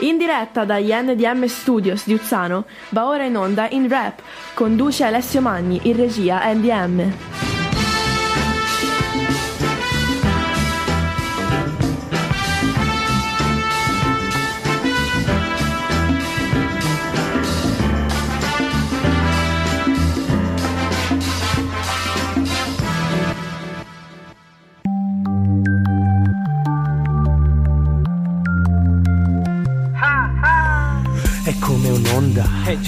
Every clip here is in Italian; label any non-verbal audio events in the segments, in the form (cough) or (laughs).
In diretta dagli NDM Studios di Uzzano va ora in onda in rap, conduce Alessio Magni, in regia NDM.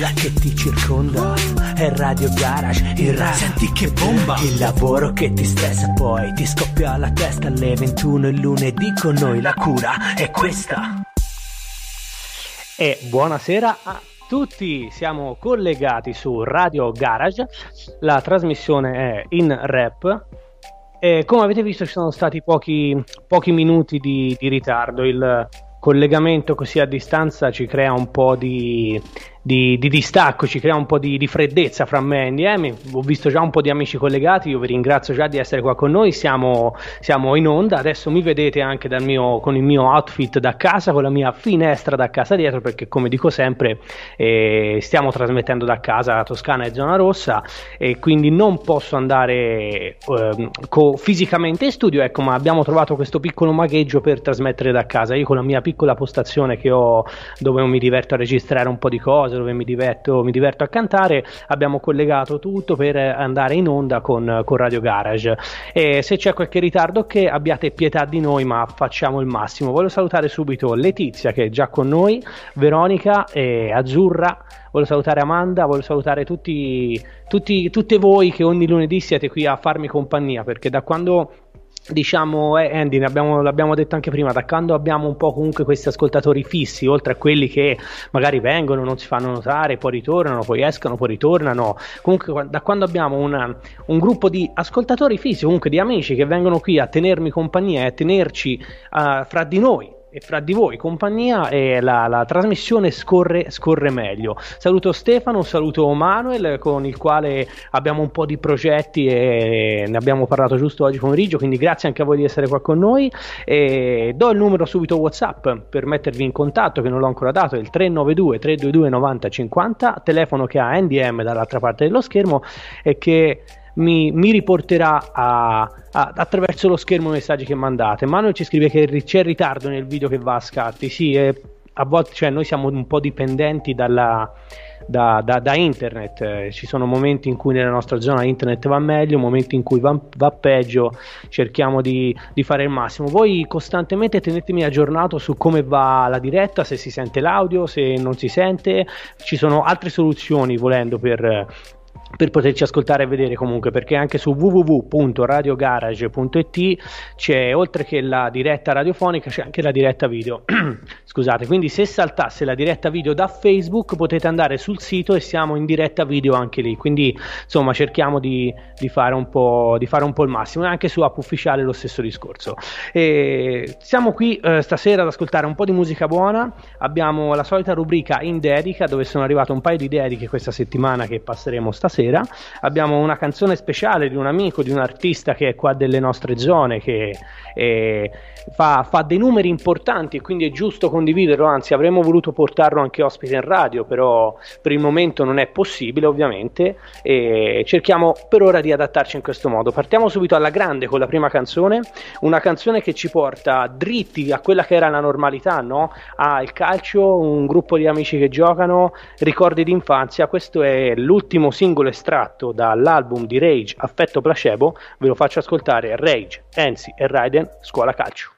Già. che ti circonda. È Radio Garage, il rap. Senti che bomba. Il lavoro che ti stressa poi ti scoppia la testa alle 21 il lunedì con noi la cura è questa. E buonasera a tutti, siamo collegati su Radio Garage, la trasmissione è in rap. E come avete visto ci sono stati pochi, pochi minuti di, di ritardo, il collegamento così a distanza ci crea un po' di, di- di distacco, ci crea un po' di, di freddezza fra me e NDM. Ho visto già un po' di amici collegati, io vi ringrazio già di essere qua con noi, siamo, siamo in onda, adesso mi vedete anche mio- con il mio outfit da casa, con la mia finestra da casa dietro, perché come dico sempre eh, stiamo trasmettendo da casa Toscana e Zona Rossa e quindi non posso andare ehm, co- fisicamente in studio, ecco, ma abbiamo trovato questo piccolo magheggio per trasmettere da casa. Io con la mia piccola postazione che ho dove mi diverto a registrare un po' di cose, dove mi diverto, mi diverto a cantare, abbiamo collegato tutto per andare in onda con, con Radio Garage. E se c'è qualche ritardo, che abbiate pietà di noi, ma facciamo il massimo. Voglio salutare subito Letizia che è già con noi, Veronica e Azzurra. Voglio salutare Amanda, voglio salutare tutti, tutti, tutte voi che ogni lunedì siete qui a farmi compagnia perché da quando diciamo eh, Andy abbiamo, l'abbiamo detto anche prima da quando abbiamo un po' comunque questi ascoltatori fissi oltre a quelli che magari vengono non si fanno notare poi ritornano poi escono poi ritornano. Comunque da quando abbiamo una- un gruppo di ascoltatori fissi comunque di amici che vengono qui a tenermi compagnia e a tenerci eh, fra di noi e fra di voi compagnia e la, la trasmissione scorre, scorre meglio. Saluto Stefano, saluto Manuel con il quale abbiamo un po' di progetti e ne abbiamo parlato giusto oggi pomeriggio, quindi grazie anche a voi di essere qua con noi. E do il numero subito WhatsApp per mettervi in contatto che non l'ho ancora dato, è il 392 322 9050, telefono che ha NDM dall'altra parte dello schermo e che mi, mi riporterà a- a- attraverso lo schermo i messaggi che mandate. Manuel ci scrive che c'è ritardo nel video che va a scatti. Sì, e a volte cioè, noi siamo un po' dipendenti dalla, da, da- da internet. Eh, ci sono momenti in cui nella nostra zona internet va meglio, momenti in cui va, va peggio. Cerchiamo di, di fare il massimo. Voi costantemente tenetemi aggiornato su come va la diretta, se si sente l'audio, se non si sente. Ci sono altre soluzioni volendo per per poterci ascoltare e vedere comunque perché anche su www.radiogarage.it c'è oltre che la diretta radiofonica c'è anche la diretta video. (clears throat) Scusate quindi se saltasse la diretta video da Facebook potete andare sul sito e siamo in diretta video anche lì. Quindi insomma cerchiamo di, di fare, un po', di fare un po' il massimo. Anche su app ufficiale lo stesso discorso. E siamo qui eh, stasera ad ascoltare un po' di musica buona. Abbiamo la solita rubrica in dedica dove sono arrivate un paio di dediche questa settimana che passeremo stasera abbiamo una canzone speciale di un amico di un artista che è qua delle nostre zone che eh, fa, fa dei numeri importanti e quindi è giusto condividerlo anzi avremmo voluto portarlo anche ospite in radio però per il momento non è possibile ovviamente e cerchiamo per ora di adattarci in questo modo partiamo subito alla grande con la prima canzone una canzone che ci porta dritti a quella che era la normalità no? al calcio un gruppo di amici che giocano ricordi d'infanzia questo è l'ultimo singolo estratto dall'album di Rage Affetto Placebo ve lo faccio ascoltare Rage, Enzi e Raiden Scuola Calcio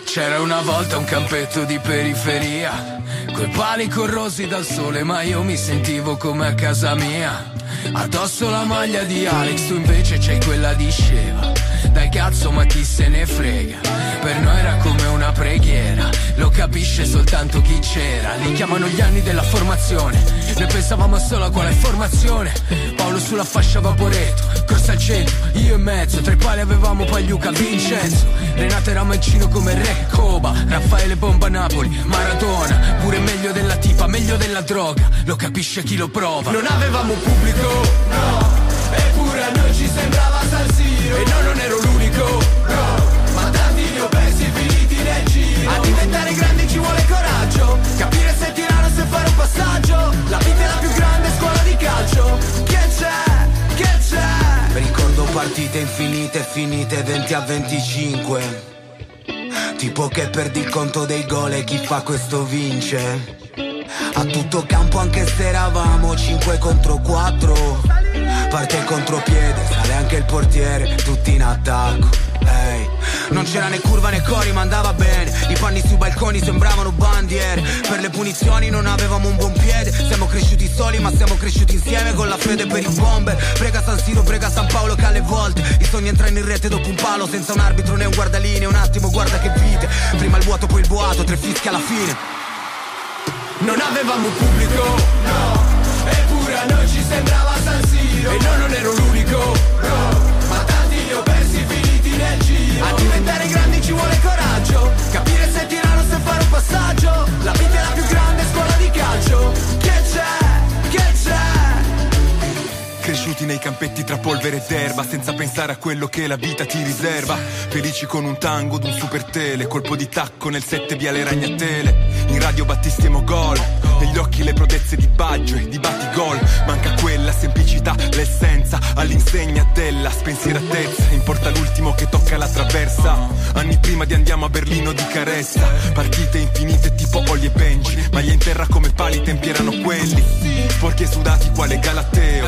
C'era una volta un campetto di periferia, coi pali corrosi dal sole, ma io mi sentivo come a casa mia. Addosso la maglia di Alex, tu invece c'hai quella di Sceva. Dai cazzo, ma chi se ne frega? Per noi era come una preghiera, lo capisce soltanto chi c'era. Li chiamano gli anni della formazione, noi pensavamo solo a quale formazione. Paolo sulla fascia vaporetto, corsa al centro, io in mezzo, tra i pali avevamo Pagliuca, Vincenzo. Renato era mancino come Re Coba, Raffaele Bomba Napoli, Maradona, pure meglio della tipa, meglio della droga, lo capisce chi lo prova. Non avevamo pubblico, no, eppure a noi ci sembrava San Siro. E no, non ero l'unico, no, ma tanti li ho persi finiti nel giro. A diventare grandi ci vuole coraggio, capire se tirare o se fare un passaggio. La vita è la più grande scuola di calcio, che c'è, che c'è? Ricordo partite infinite, finite 20 a 25 Tipo che perdi il conto dei gol e chi fa questo vince. A tutto campo anche se eravamo 5 contro 4 Parte il contropiede, sale anche il portiere, tutti in attacco. Ehi, non c'era né curva né cori ma andava bene. I panni sui balconi sembravano bandiere. Per le punizioni non avevamo un buon piede. Siamo cresciuti soli ma siamo cresciuti insieme Con la fede per i bomber. Prega San Siro, prega San Paolo che alle volte. I sogni entrano in rete dopo un palo Senza un arbitro né un guardaline. Un attimo guarda fischi alla fine non avevamo pubblico, no, eppure a noi ci sembrava San Siro. E no, non ero l'unico, no, ma tanti li ho persi finiti nel giro. A diventare grandi ci vuole coraggio, capire se tirano se fare un passaggio. La vita è la più grande scuola di calcio, Cresciuti nei campetti tra polvere ed erba Senza pensare a quello che la vita ti riserva. Felici con un tango d'un super tele Colpo di tacco nel sette viale Ragnatele. In radio battistiamo gol negli occhi le prodezze di Baggio e di Batigol. Manca quella semplicità, l'essenza All'insegna della spensieratezza. Importa l'ultimo che tocca la traversa. Anni prima di andiamo a Berlino di carezza. Partite infinite tipo Olli e Benji Maglia in terra come pali, tempi erano quelli. Sporchi e sudati quale Galateo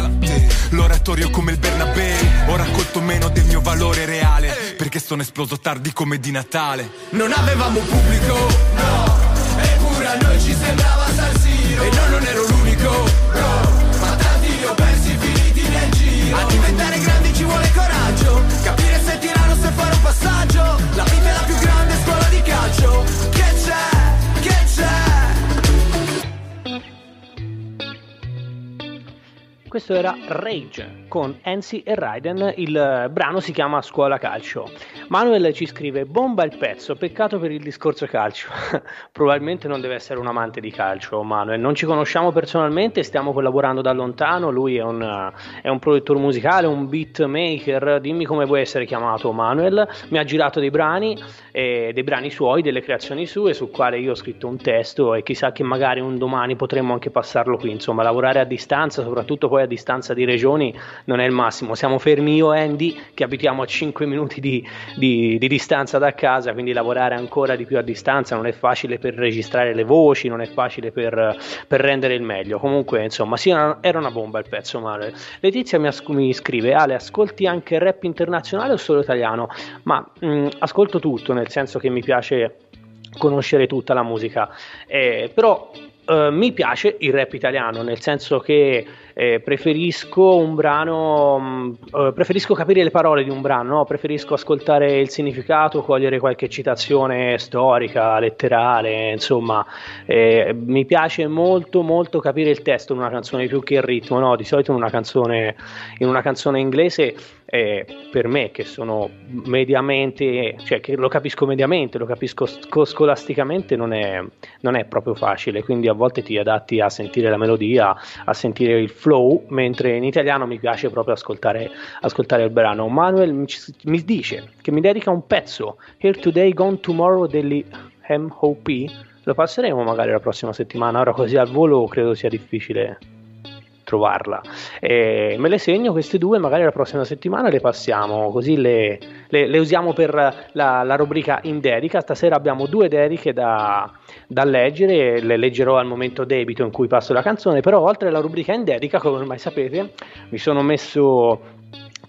L'oratorio come il Bernabeu. Ho raccolto meno del mio valore reale Perché sono esploso tardi come di Natale. Non avevamo pubblico, no. Eppure a noi ci sembrava San Siro. E no, non ero l'unico, no. Ma tanti li ho persi finiti nel giro. A diventare Questo era Rage con Enzi e Raiden, il brano si chiama Scuola Calcio. Manuel ci scrive: Bomba il pezzo, peccato per il discorso calcio. (laughs) Probabilmente non deve essere un amante di calcio, Manuel. Non ci conosciamo personalmente, stiamo collaborando da lontano. Lui è un, è un produttore musicale, un beat maker. Dimmi come vuoi essere chiamato, Manuel. Mi ha girato dei brani, eh, dei brani suoi, delle creazioni sue, sul quale io ho scritto un testo e chissà che magari un domani potremmo anche passarlo qui. Insomma, lavorare a distanza, soprattutto poi a distanza di regioni non è il massimo. Siamo fermi io e Andy che abitiamo a 5 minuti di, di, di, distanza da casa, quindi lavorare ancora di più a distanza non è facile per registrare le voci, non è facile per, per rendere il meglio. Comunque, insomma, sì, era una bomba il pezzo, male. Letizia mi, as- mi scrive: Ale, ascolti anche rap internazionale o solo italiano? Ma mh, ascolto tutto, nel senso che mi piace conoscere tutta la musica, eh, però Uh, mi piace il rap italiano, nel senso che eh, preferisco un brano, um, uh, preferisco capire le parole di un brano, no? preferisco ascoltare il significato, cogliere qualche citazione storica, letterale, insomma, eh, mi piace molto molto capire il testo in una canzone più che il ritmo, no? di solito in una canzone, in una canzone inglese eh, per me che sono mediamente, cioè che lo capisco mediamente, lo capisco scolasticamente, non è, non è proprio facile, quindi a volte ti adatti a sentire la melodia, a sentire il flow, mentre in italiano mi piace proprio ascoltare, ascoltare il brano. Manuel mi, dice che mi dedica un pezzo, Here Today, Gone Tomorrow degli MOP, lo passeremo magari la prossima settimana, ora così al volo credo sia difficile trovarla. E me le segno queste due, magari la prossima settimana le passiamo, così le, le, le usiamo per la, la, rubrica in dedica. Stasera abbiamo due dediche da, da, leggere, le leggerò al momento debito in cui passo la canzone, però oltre alla rubrica in dedica, come ormai sapete, mi sono messo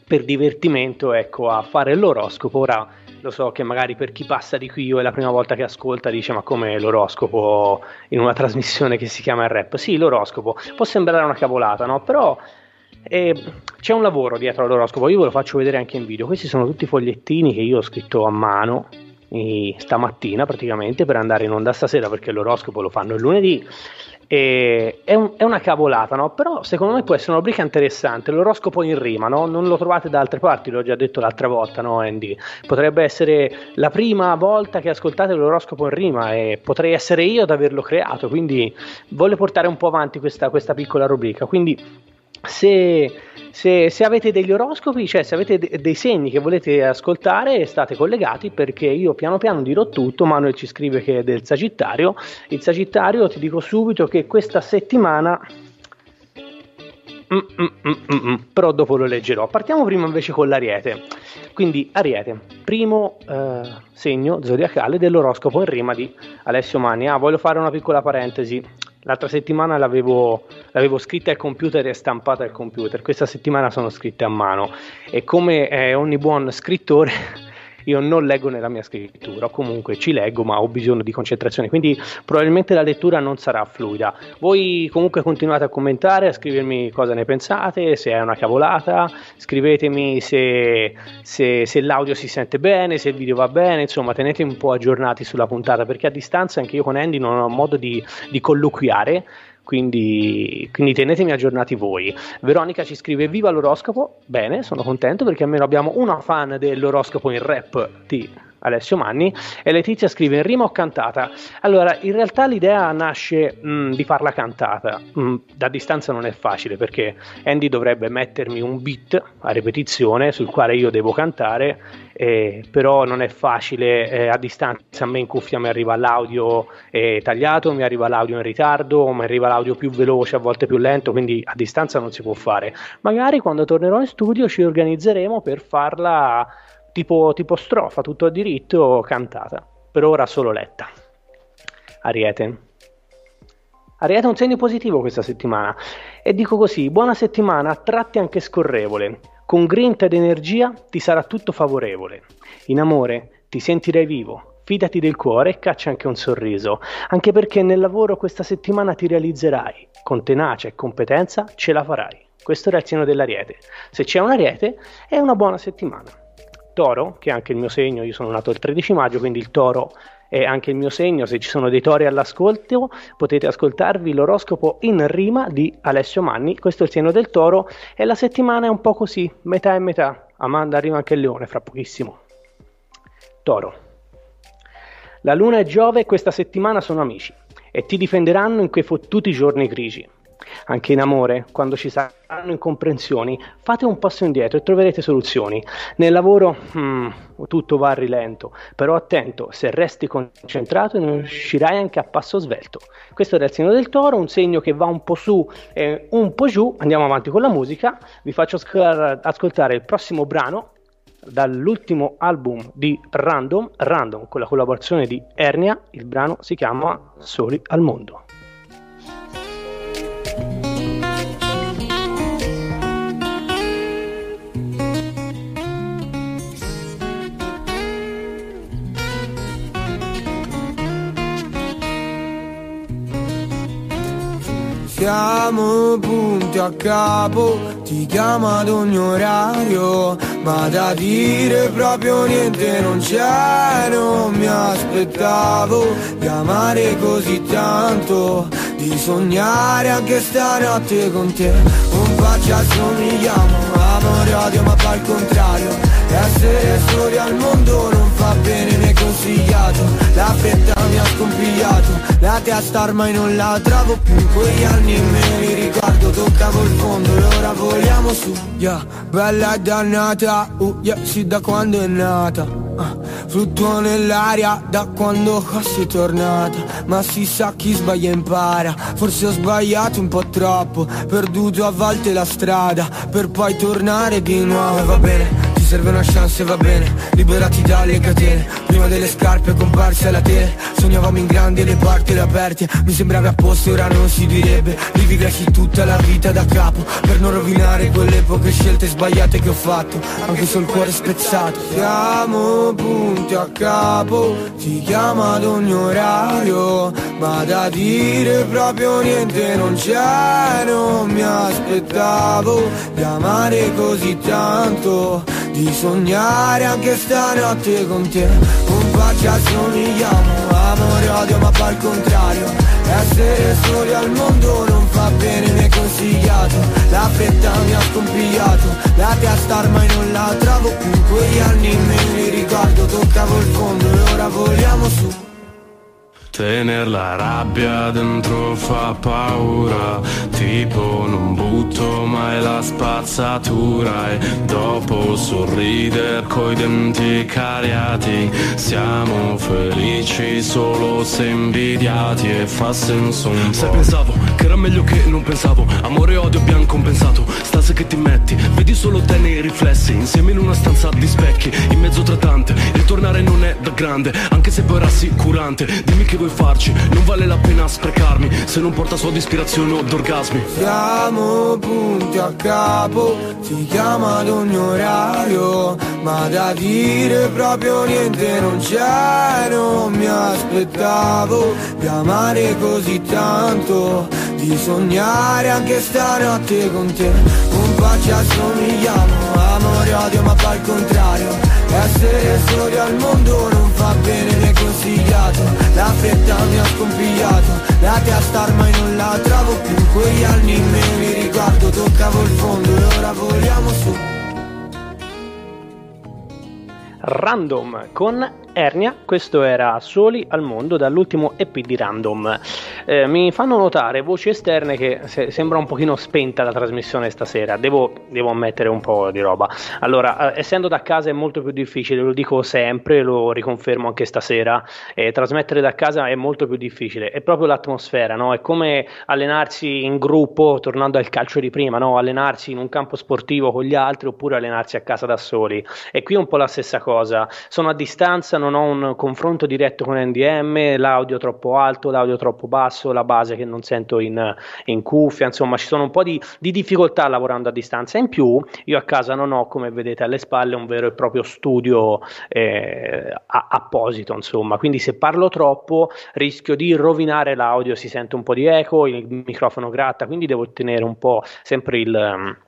per divertimento ecco, a fare l'oroscopo. Ora lo so che magari per chi passa di qui o è la prima volta che ascolta dice ma come l'oroscopo in una (laughs) trasmissione che si chiama il rap? Sì, l'oroscopo può sembrare una cavolata, no? Però eh, c'è un lavoro dietro all'oroscopo, io ve lo faccio vedere anche in video. Questi sono tutti fogliettini che io ho scritto a mano stamattina praticamente per andare in onda stasera perché l'oroscopo lo fanno il lunedì e è, un, è, una cavolata, no? Però secondo me può essere una rubrica interessante. L'oroscopo in rima, no? Non lo trovate da altre parti, l'ho già detto l'altra volta, no, Andy? Potrebbe essere la prima volta che ascoltate l'oroscopo in rima e potrei essere io ad averlo creato. Quindi voglio portare un po' avanti questa, questa piccola rubrica. Quindi se, se, se, avete degli oroscopi, cioè se avete de- dei segni che volete ascoltare, state collegati perché io piano piano dirò tutto. Manuel ci scrive che è del Sagittario. Il Sagittario, ti dico subito che questa settimana Mm, mm, mm, mm, però dopo lo leggerò. Partiamo prima invece con l'Ariete. Quindi Ariete, primo eh, segno zodiacale dell'oroscopo in rima di Alessio Mani. Ah, voglio fare una piccola parentesi. L'altra settimana l'avevo, l'avevo, scritta al computer e stampata al computer, questa settimana sono scritte a mano. E come eh, ogni buon scrittore io non leggo nella mia scrittura, comunque ci leggo ma ho bisogno di concentrazione, quindi probabilmente la lettura non sarà fluida. Voi comunque continuate a commentare, a scrivermi cosa ne pensate, se è una cavolata, scrivetemi se, se, se l'audio si sente bene, se il video va bene, insomma tenetemi un po' aggiornati sulla puntata perché a distanza anche io con Andy non ho modo di, di colloquiare quindi, quindi, tenetemi aggiornati voi. Veronica ci scrive: Viva l'oroscopo! Bene, sono contento perché almeno abbiamo una fan dell'oroscopo in rap di Alessio Manni e Letizia scrive in rima o cantata. Allora, in realtà l'idea nasce mh, mm, di farla cantata. Mh, mm, da distanza non è facile perché Andy dovrebbe mettermi un beat a ripetizione sul quale io devo cantare, eh, però non è facile eh, a distanza. A me in cuffia mi arriva l'audio eh, tagliato, mi arriva l'audio in ritardo, mi arriva l'audio più veloce, a volte più lento, quindi a distanza non si può fare. Magari quando tornerò in studio ci organizzeremo per farla tipo, tipo strofa, tutto a diritto, cantata. Per ora solo letta. Ariete. Ariete è un segno positivo questa settimana. E dico così, buona settimana, a tratti anche scorrevole. Con grinta ed energia ti sarà tutto favorevole. In amore ti sentirai vivo, fidati del cuore e caccia anche un sorriso, anche perché nel lavoro questa settimana ti realizzerai, con tenacia e competenza ce la farai. Questo era il segno dell'ariete. Se c'è un ariete è una buona settimana. Toro, che è anche il mio segno, io sono nato il 13 maggio, quindi il toro è anche il mio segno, se ci sono dei tori all'ascolto potete ascoltarvi l'oroscopo in rima di Alessio Manni, questo è il segno del toro e la settimana è un po' così, metà e metà, Amanda arriva anche il leone fra pochissimo. Toro. La luna e Giove questa settimana sono amici e ti difenderanno in quei fottuti giorni grigi. Anche in amore, quando ci saranno incomprensioni, fate un passo indietro e troverete soluzioni. Nel lavoro hmm, tutto va a rilento, però attento, se resti concentrato ne uscirai anche a passo svelto. Questo era il segno del toro, un segno che va un po' su e un po' giù. Andiamo avanti con la musica. Vi faccio ascoltare il prossimo brano dall'ultimo album di Random, Random con la collaborazione di Ernia. Il brano si chiama Soli al mondo. Siamo punti a capo, ti chiama ad ogni orario, ma da dire proprio niente non c'è, non mi aspettavo di amare così tanto, di sognare anche stanotte con te, un po' assomigliamo, amore odio ma poi al contrario essere soli al mondo consigliato La fretta mi ha scompigliato La testa ormai non la trovo più Quegli anni me li ricordo Toccavo il fondo e ora voliamo su. Yeah, bella e dannata uh, yeah, sì da quando è nata. Uh, Fluttuo nell'aria da quando sei tornata Ma si sa chi sbaglia impara Forse ho sbagliato un po' troppo Perduto a volte la strada Per poi tornare di nuovo. Va bene serve una chance e va bene. Liberati dalle catene. Prima delle scarpe comparse alla tele. Sognavamo in grande le porte aperte. Mi sembrava a posto ora non si direbbe. Riviverci tutta la vita da capo. Per non rovinare quelle poche scelte sbagliate che ho fatto. Anche il cuore spezzato. Siamo punti a capo. Ti chiama ad ogni orario. Ma da dire proprio niente non c'è. Non mi aspettavo di amare così tanto di sognare anche stanotte con te. Un po' assomigliamo, amore odio ma fa il contrario. Essere soli al mondo non fa bene, hai consigliato. La fretta mi ha scompigliato, la testa ormai non la trovo più. Quegli anni me li ricordo, toccavo il fondo e ora vogliamo su. Tener la rabbia dentro fa paura, tipo non butti tutto ma è la spazzatura. E dopo sorrider coi denti cariati siamo felici solo se invidiati. E fa senso un po' Se pensavo che era meglio che non pensavo Amore e odio abbiamo compensato Stase che ti metti Vedi solo te nei riflessi. Insieme in una stanza di specchi In mezzo tra tante. Ritornare non è da grande Anche se poi rassicurante Dimmi che vuoi farci Non vale la pena sprecarmi. Se non porta soldi, ispirazione o d'orgasmi. Siamo punti a capo. Ti chiama ad ogni orario Ma da dire proprio niente non c'è Non mi aspettavo Di amare così tanto Di sognare anche stanotte con te. Un ci assomigliamo Amore odio ma poi al contrario essere soli al mondo non fa bene né consigliato. La fretta mi ha scompigliato La testa ormai non la trovo più. Quegli anni me li riguardo Toccavo il fondo e ora voliamo su Random con Ernia, questo era Soli al mondo dall'ultimo EP di Random. Eh, mi fanno notare voci esterne che se, sembra un pochino spenta la trasmissione stasera, devo, devo ammettere un po' di roba. Allora, eh, essendo da casa è molto più difficile, lo dico sempre, lo riconfermo anche stasera, eh, trasmettere da casa è molto più difficile, è proprio l'atmosfera, no? è come allenarsi in gruppo, tornando al calcio di prima, no? allenarsi in un campo sportivo con gli altri oppure allenarsi a casa da soli. E qui è un po' la stessa cosa, sono a distanza, non ho un confronto diretto con NDM, l'audio troppo alto, l'audio troppo basso, la base che non sento in, in cuffia, insomma ci sono un po' di, di, difficoltà lavorando a distanza. In più io a casa non ho, come vedete alle spalle, un vero e proprio studio eh, apposito, insomma, quindi se parlo troppo rischio di rovinare l'audio, si sente un po' di eco, il microfono gratta, quindi devo tenere un po' sempre il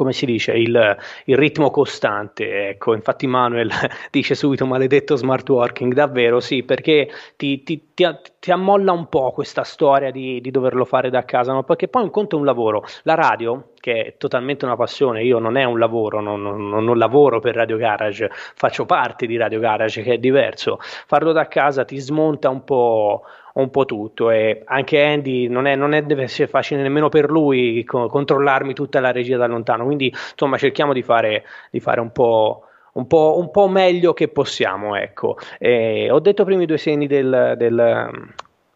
come si dice, il, il, ritmo costante. Ecco, infatti Manuel (laughs) dice subito maledetto smart working, davvero sì, perché ti, ti, ti, ti ammolla un po' questa storia di, di, doverlo fare da casa, no? perché poi un conto è un lavoro. La radio, che è totalmente una passione, io non è un lavoro, non, non, non lavoro per Radio Garage, faccio parte di Radio Garage che è diverso. Farlo da casa ti smonta un po' un po' tutto e anche Andy non, è, non è, deve essere facile nemmeno per lui co- controllarmi tutta la regia da lontano, quindi insomma cerchiamo di fare, di fare un po'... Un po', un po', meglio che possiamo, ecco. Eh, ho detto prima i due segni del, del,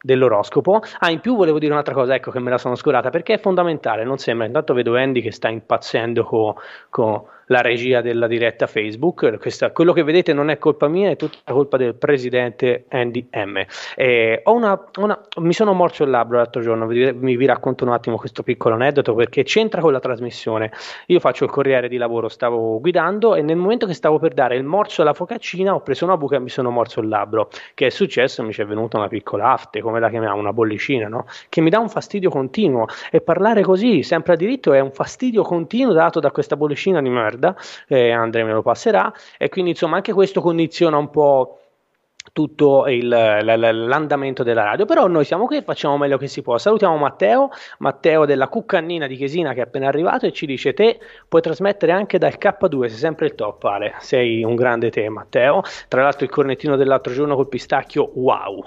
dell'oroscopo. Ah, in più volevo dire un'altra cosa, ecco che me la sono scurata, perché è fondamentale, non sembra. Intanto vedo Andy che sta impazzendo con co la regia della diretta Facebook. Questa, quello che vedete non è colpa mia, è tutta colpa del presidente Andy M. Eh, una, una, mi sono morso il labbro l'altro giorno, vi, vi, racconto un attimo questo piccolo aneddoto perché c'entra con la trasmissione. Io faccio il corriere di lavoro, stavo guidando e nel momento che stavo per dare il morso alla focaccina ho preso una buca e mi sono morso il labbro. Che è successo? Mi c'è venuta una piccola afte, come la chiamiamo, una bollicina, no? Che mi dà un fastidio continuo e parlare così, sempre a diritto, è un fastidio continuo dato da questa bollicina di merda merda, eh, Andrea me lo passerà, e quindi insomma anche questo condiziona un po' tutto il, l'andamento della radio. Però noi siamo qui e facciamo meglio che si può. Salutiamo Matteo, Matteo della Cuccannina di Chesina che è appena arrivato e ci dice: Te puoi trasmettere anche dal K2, sei sempre il top, Ale. Sei un grande te, Matteo. Tra l'altro, il cornettino dell'altro giorno col pistacchio, wow.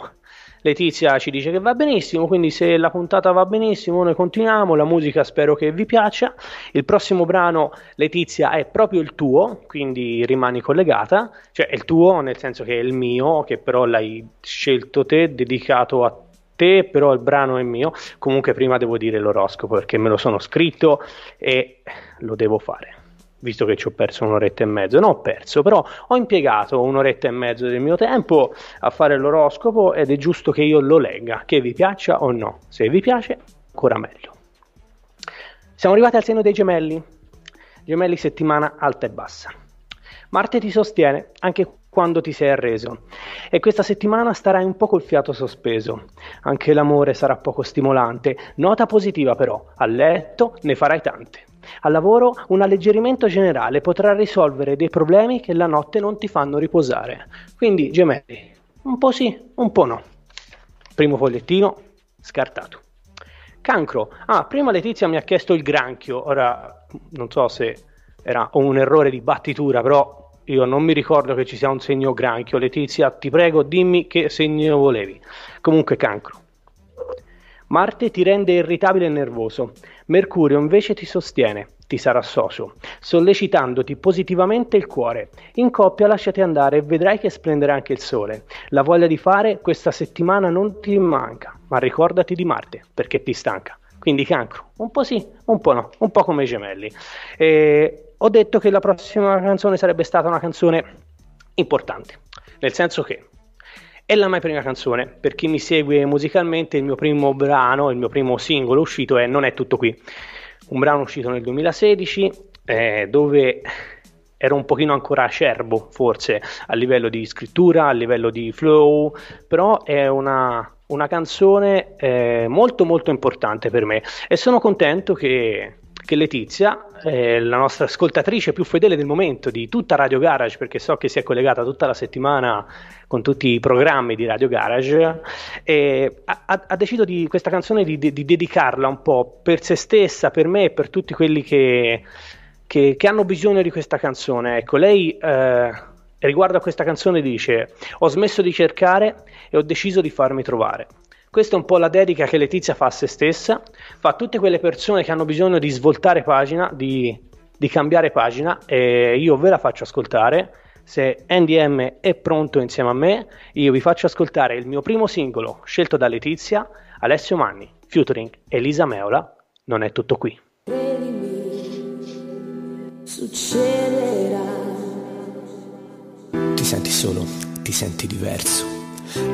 Letizia ci dice che va benissimo, quindi se la puntata va benissimo noi continuiamo, la musica spero che vi piaccia. Il prossimo brano, Letizia, è proprio il tuo, quindi rimani collegata, cioè è il tuo nel senso che è il mio, che però l'hai scelto te, dedicato a te, però il brano è mio. Comunque prima devo dire l'oroscopo perché me lo sono scritto e lo devo fare visto che ci ho perso un'oretta e mezzo, non ho perso, però ho impiegato un'oretta e mezzo del mio tempo a fare l'oroscopo ed è giusto che io lo legga, che vi piaccia o no. Se vi piace, ancora meglio. Siamo arrivati al segno dei gemelli. Gemelli settimana alta e bassa. Marte ti sostiene anche quando ti sei arreso e questa settimana starai un po' col fiato sospeso. Anche l'amore sarà poco stimolante. Nota positiva però, a letto ne farai tante. Al lavoro un alleggerimento generale potrà risolvere dei problemi che la notte non ti fanno riposare. Quindi, gemelli, un po' sì, un po' no. Primo fogliettino, scartato. Cancro. Ah, prima Letizia mi ha chiesto il granchio, ora non so se era un errore di battitura, però io non mi ricordo che ci sia un segno granchio. Letizia, ti prego, dimmi che segno volevi. Comunque, cancro. Marte ti rende irritabile e nervoso, Mercurio invece ti sostiene, ti sarà socio, sollecitandoti positivamente il cuore. In coppia lasciati andare e vedrai che splenderà anche il sole. La voglia di fare questa settimana non ti manca, ma ricordati di Marte perché ti stanca. Quindi cancro, un po' sì, un po' no, un po' come i gemelli. E ho detto che la prossima canzone sarebbe stata una canzone importante, nel senso che è la mia prima canzone, per chi mi segue musicalmente il mio primo brano, il mio primo singolo uscito è Non è tutto qui, un brano uscito nel 2016 eh, dove ero un pochino ancora acerbo forse a livello di scrittura, a livello di flow, però è una, una canzone eh, molto molto importante per me. E sono contento che che Letizia, eh, la nostra ascoltatrice più fedele del momento di tutta Radio Garage, perché so che si è collegata tutta la settimana con tutti i programmi di Radio Garage, eh, ha, ha, deciso di questa canzone di, di, di, dedicarla un po' per se stessa, per me e per tutti quelli che, che, che hanno bisogno di questa canzone. Ecco, lei eh, riguardo a questa canzone dice: Ho smesso di cercare e ho deciso di farmi trovare. Questa è un po' la dedica che Letizia fa a se stessa, fa a tutte quelle persone che hanno bisogno di svoltare pagina, di, di cambiare pagina e io ve la faccio ascoltare. Se NDM è pronto insieme a me, io vi faccio ascoltare il mio primo singolo scelto da Letizia, Alessio Manni, featuring Elisa Meola, Non è tutto qui. Succederà. Ti senti solo, ti senti diverso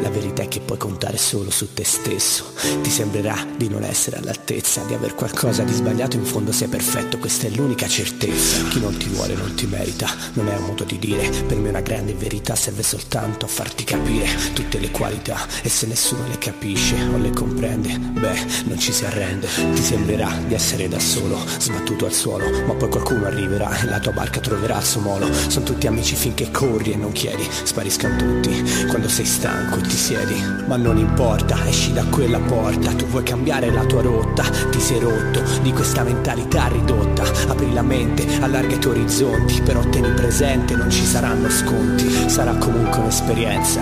la verità è che puoi contare solo su te stesso. Ti sembrerà di non essere all'altezza, di aver qualcosa di sbagliato, in fondo sei perfetto, questa è l'unica certezza. Chi non ti vuole non ti merita, non è un modo di dire. Per me una grande verità serve soltanto a farti capire tutte le qualità e se nessuno le capisce o le comprende, beh, non ci si arrende. Ti sembrerà di essere da solo, sbattuto al suolo, ma poi qualcuno arriverà e la tua barca troverà il suo molo. Sono tutti amici finché corri e non chiedi, spariscano tutti quando sei stanco stanco ti siedi, ma non importa, esci da quella porta, tu vuoi cambiare la tua rotta, ti sei rotto di questa mentalità ridotta, apri la mente, allarga i tuoi orizzonti, però tieni presente, non ci saranno sconti, sarà comunque un'esperienza,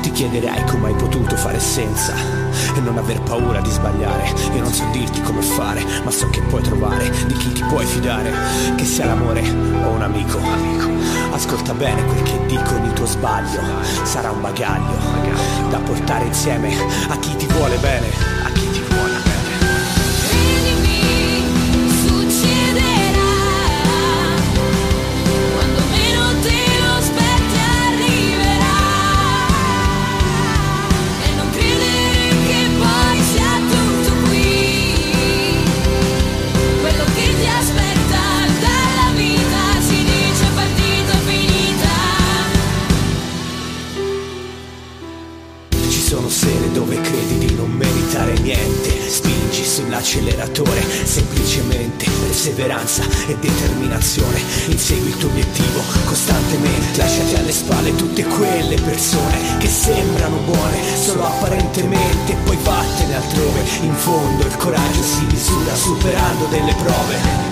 ti chiederai come hai potuto fare senza e non aver paura di sbagliare, io non so dirti come fare, ma so che puoi trovare di chi ti puoi fidare, che sia l'amore o un amico. Ascolta bene quel che dicono il tuo sbaglio, sarà un bagaglio da portare insieme a chi ti vuole bene. Sull'acceleratore Semplicemente perseveranza e determinazione. Insegui il tuo obiettivo costantemente. Lasciati alle spalle tutte quelle persone Che sembrano buone solo apparentemente. Poi vattene altrove. In fondo il coraggio si misura superando delle prove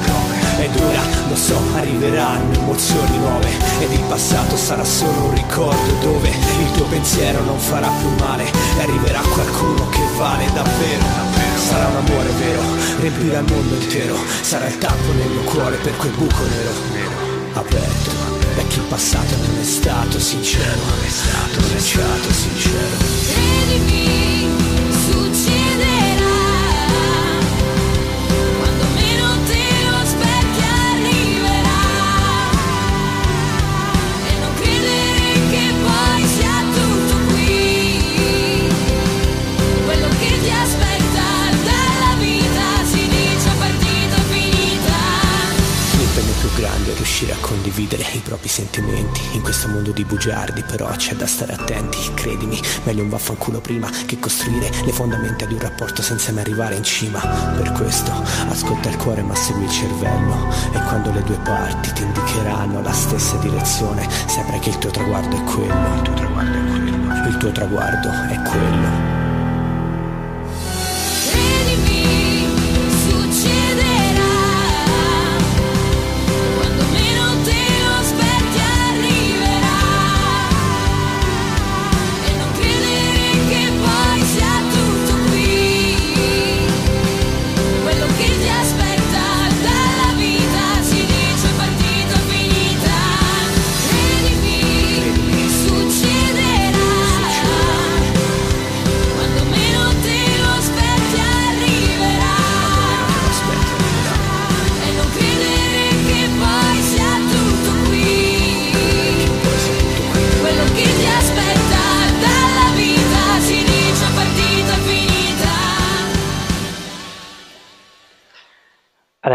è dura, lo so, arriveranno emozioni nuove ed il passato sarà solo un ricordo dove il tuo pensiero non farà più male e arriverà qualcuno che vale davvero. Sarà un amore vero, riempirà il mondo intero, sarà il tappo nel mio cuore per quel buco nero, aperto. Da chi il passato non è stato sincero, non è stato, non è stato sincero. Credimi, grande riuscire a condividere i propri sentimenti. In questo mondo di bugiardi però c'è da stare attenti. Credimi, meglio un vaffanculo prima che costruire le fondamenta di un rapporto senza mai arrivare in cima. Per questo ascolta il cuore ma segui il cervello. E quando le due parti ti indicheranno la stessa direzione Saprai che il tuo traguardo è quello. Il tuo traguardo è quello. Il tuo traguardo è quello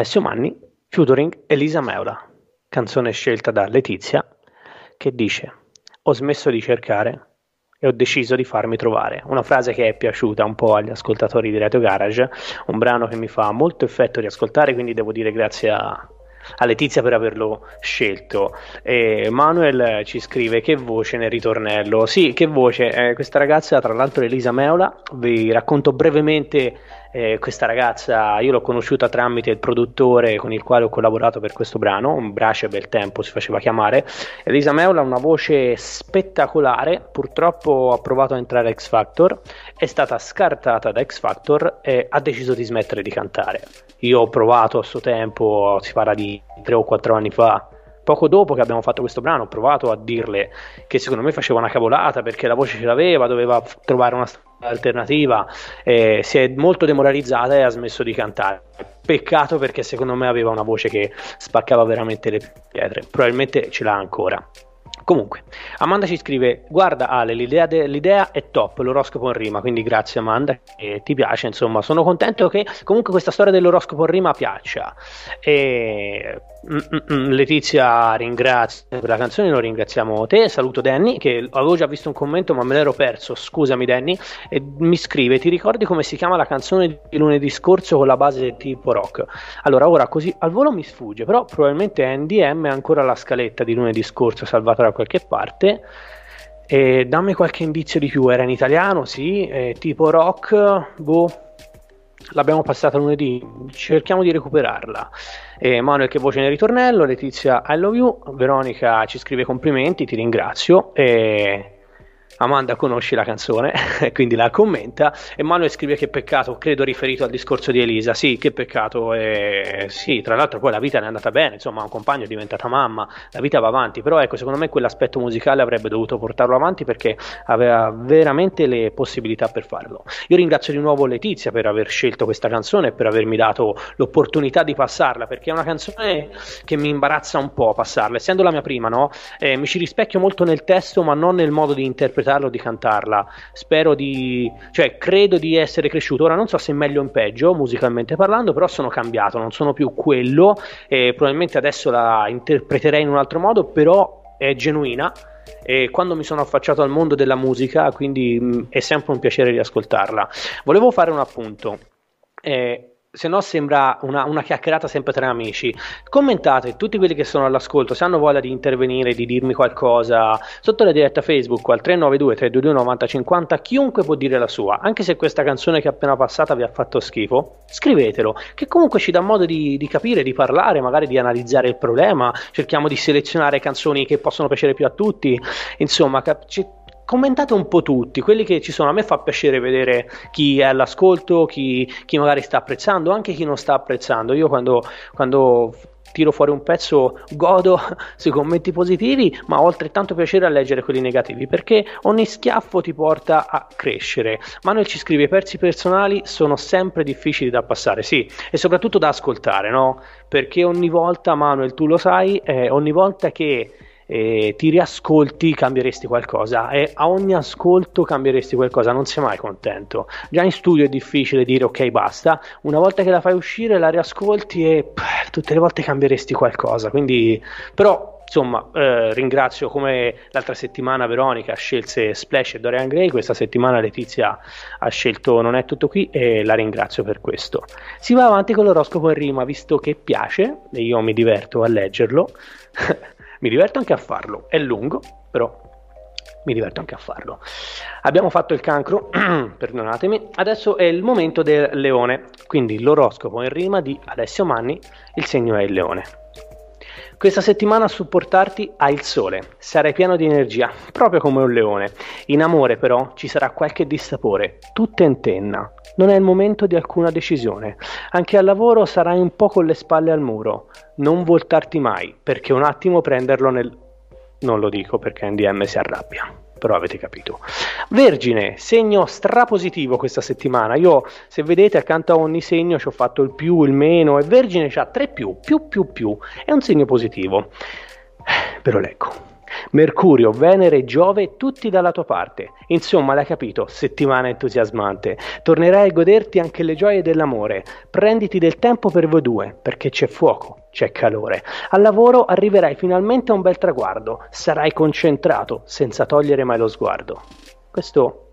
Alessio Manni, featuring Elisa Meula, canzone scelta da Letizia, che dice ho smesso di cercare e ho deciso di farmi trovare. Una frase che è piaciuta un po' agli ascoltatori di Radio Garage, un brano che mi fa molto effetto riascoltare, quindi devo dire grazie a, a Letizia per averlo scelto. E Manuel ci scrive che voce nel ritornello. Sì, che voce. Eh, questa ragazza, tra l'altro, Elisa Meola. Vi racconto brevemente eh, questa ragazza io l'ho conosciuta tramite il produttore con il quale ho collaborato per questo brano, un brace bel tempo si faceva chiamare. Elisa Meola ha una voce spettacolare, purtroppo ha provato a entrare a X Factor, è stata scartata da X Factor e ha deciso di smettere di cantare. Io ho provato a suo tempo, si parla di 3 o 4 anni fa, poco dopo che abbiamo fatto questo brano ho provato a dirle che secondo me faceva una cavolata perché la voce ce l'aveva, doveva trovare una strada alternativa, eh, si è molto demoralizzata e ha smesso di cantare. Peccato perché secondo me aveva una voce che spaccava veramente le pietre, probabilmente ce l'ha ancora. Comunque, Amanda ci scrive: Guarda, Ale, l'idea, de- l'idea, è top. L'oroscopo in rima. Quindi, grazie, Amanda. E ti piace. Insomma, sono contento che comunque questa storia dell'oroscopo in rima piaccia. E Letizia ringrazio per la canzone, lo ringraziamo te, saluto Danny che avevo già visto un commento ma me l'ero perso, scusami Danny, e mi scrive ti ricordi come si chiama la canzone di lunedì scorso con la base tipo rock? Allora ora così al volo mi sfugge, però probabilmente NDM è ancora la scaletta di lunedì scorso salvata da qualche parte. E dammi qualche indizio di più, era in italiano, sì, tipo rock, boh, l'abbiamo passata lunedì, cerchiamo di recuperarla. Eh, Manuel che voce nel ritornello, Letizia I love you, Veronica ci scrive complimenti, ti ringrazio. E Amanda conosce la canzone, (laughs) quindi la commenta. Emanuele scrive che peccato, credo riferito al discorso di Elisa. Sì, che peccato. Eh, sì, tra l'altro poi la vita è andata bene, insomma, un compagno è diventata mamma, la vita va avanti. Però ecco, secondo me quell'aspetto musicale avrebbe dovuto portarlo avanti perché aveva veramente le possibilità per farlo. Io ringrazio di nuovo Letizia per aver scelto questa canzone e per avermi dato l'opportunità di passarla, perché è una canzone che mi imbarazza un po' passarla. Essendo la mia prima, no? Eh, mi ci rispecchio molto nel testo, ma non nel modo di interpretare interpretarla o di cantarla. Spero di, cioè, credo di essere cresciuto. Ora non so se meglio o in peggio, musicalmente parlando, però sono cambiato, non sono più quello. E probabilmente adesso la interpreterei in un altro modo, però è genuina. E quando mi sono affacciato al mondo della musica, quindi mh, è sempre un piacere riascoltarla. Volevo fare un appunto. Eh, se no sembra una, una, chiacchierata sempre tra amici. Commentate tutti quelli che sono all'ascolto, se hanno voglia di intervenire, di dirmi qualcosa sotto la diretta Facebook al 392 322 9050, chiunque può dire la sua, anche se questa canzone che è appena passata vi ha fatto schifo, scrivetelo, che comunque ci dà modo di, di capire, di parlare, magari di analizzare il problema, cerchiamo di selezionare canzoni che possono piacere più a tutti, insomma, cap- commentate un po' tutti, quelli che ci sono. A me fa piacere vedere chi è all'ascolto, chi, chi magari sta apprezzando, anche chi non sta apprezzando. Io quando, quando tiro fuori un pezzo godo (laughs) sui commenti positivi, ma ho altrettanto piacere a leggere quelli negativi perché ogni schiaffo ti porta a crescere. Manuel ci scrive: i pezzi personali sono sempre difficili da passare, sì, e soprattutto da ascoltare, no? Perché ogni volta, Manuel, tu lo sai, eh, ogni volta che e ti riascolti cambieresti qualcosa e a ogni ascolto cambieresti qualcosa, non sei mai contento. Già in studio è difficile dire ok basta, una volta che la fai uscire la riascolti e pff, tutte le volte cambieresti qualcosa, quindi però insomma eh, ringrazio come l'altra settimana Veronica scelse Splash e Dorian Gray, questa settimana Letizia ha scelto Non è tutto qui e la ringrazio per questo. Si va avanti con l'oroscopo in rima visto che piace e io mi diverto a leggerlo. (laughs) mi diverto anche a farlo, è lungo, però mi diverto anche a farlo. Abbiamo fatto il cancro, (clears throat) perdonatemi, adesso è il momento del leone, quindi l'oroscopo in rima di Alessio Manni, il segno è il leone. Questa settimana a supportarti ha il sole, sarai pieno di energia, proprio come un leone. In amore però ci sarà qualche dissapore, tutta in tenna. Non è il momento di alcuna decisione. Anche al lavoro sarai un po' con le spalle al muro. Non voltarti mai, perché un attimo prenderlo nel... Non lo dico perché NDM si arrabbia però avete capito. Vergine, segno strapositivo questa settimana. Io, se vedete, accanto a ogni segno ci ho fatto il più, il meno, e Vergine c'ha 3 più, più, più, più. È un segno positivo. Ve lo leggo. Mercurio, Venere, Giove, tutti dalla tua parte. Insomma, l'hai capito, settimana entusiasmante. Tornerai a goderti anche le gioie dell'amore. Prenditi del tempo per voi due, perché c'è fuoco, c'è calore. Al lavoro arriverai finalmente a un bel traguardo. Sarai concentrato, senza togliere mai lo sguardo. Questo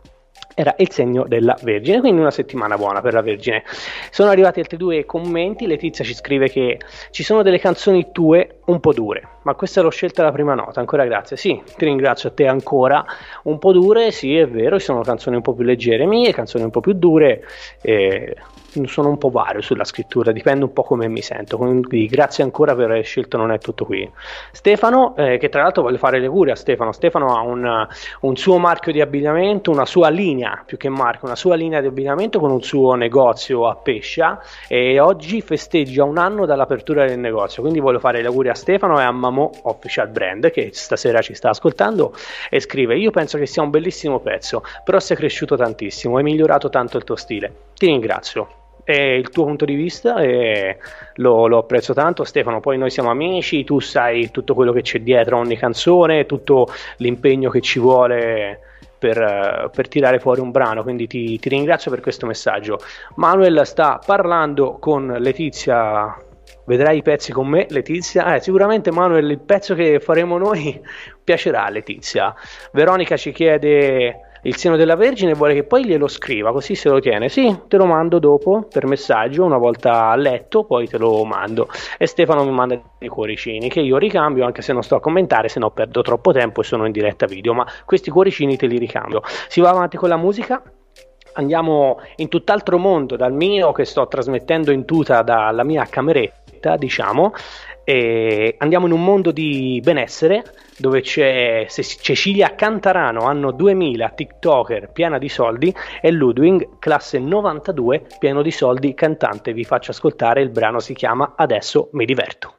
era il segno della Vergine, quindi una settimana buona per la Vergine. Sono arrivati altri due commenti, Letizia ci scrive che ci sono delle canzoni tue un po' dure, ma questa l'ho scelta la prima nota, ancora grazie, sì, ti ringrazio a te ancora, un po' dure, sì è vero, ci sono canzoni un po' più leggere mie, canzoni un po' più dure, eh, sono un po' vario sulla scrittura, dipende un po' come mi sento. Quindi grazie ancora per aver scelto Non è tutto qui. Stefano, eh, che tra l'altro voglio fare le cure a Stefano. Stefano ha un, un, suo marchio di abbigliamento, una sua linea, più che marchio, una sua linea di abbigliamento con un suo negozio a Pescia e oggi festeggia un anno dall'apertura del negozio. Quindi voglio fare le auguri a Stefano e a Mamo Official Brand che stasera ci sta ascoltando e scrive: Io penso che sia un bellissimo pezzo, però sei cresciuto tantissimo, hai migliorato tanto il tuo stile. Ti ringrazio. È il tuo punto di vista e lo, lo, apprezzo tanto. Stefano poi noi siamo amici tu sai tutto quello che c'è dietro ogni canzone tutto l'impegno che ci vuole per, per tirare fuori un brano quindi ti, ti, ringrazio per questo messaggio. Manuel sta parlando con Letizia vedrai i pezzi con me Letizia eh, sicuramente Manuel il pezzo che faremo noi (laughs) piacerà a Letizia Veronica ci chiede il seno della Vergine vuole che poi glielo scriva, così se lo tiene. Sì, te lo mando dopo per messaggio, una volta letto, poi te lo mando. E Stefano mi manda dei cuoricini che io ricambio, anche se non sto a commentare, se no perdo troppo tempo e sono in diretta video, ma questi cuoricini te li ricambio. Si va avanti con la musica andiamo in tutt'altro mondo dal mio che sto trasmettendo in tuta dalla mia cameretta, diciamo, e andiamo in un mondo di benessere dove c'è Cecilia Cantarano, anno 2000, TikToker, piena di soldi, e Ludwig, classe 92, pieno di soldi, cantante. Vi faccio ascoltare, il brano si chiama Adesso mi diverto.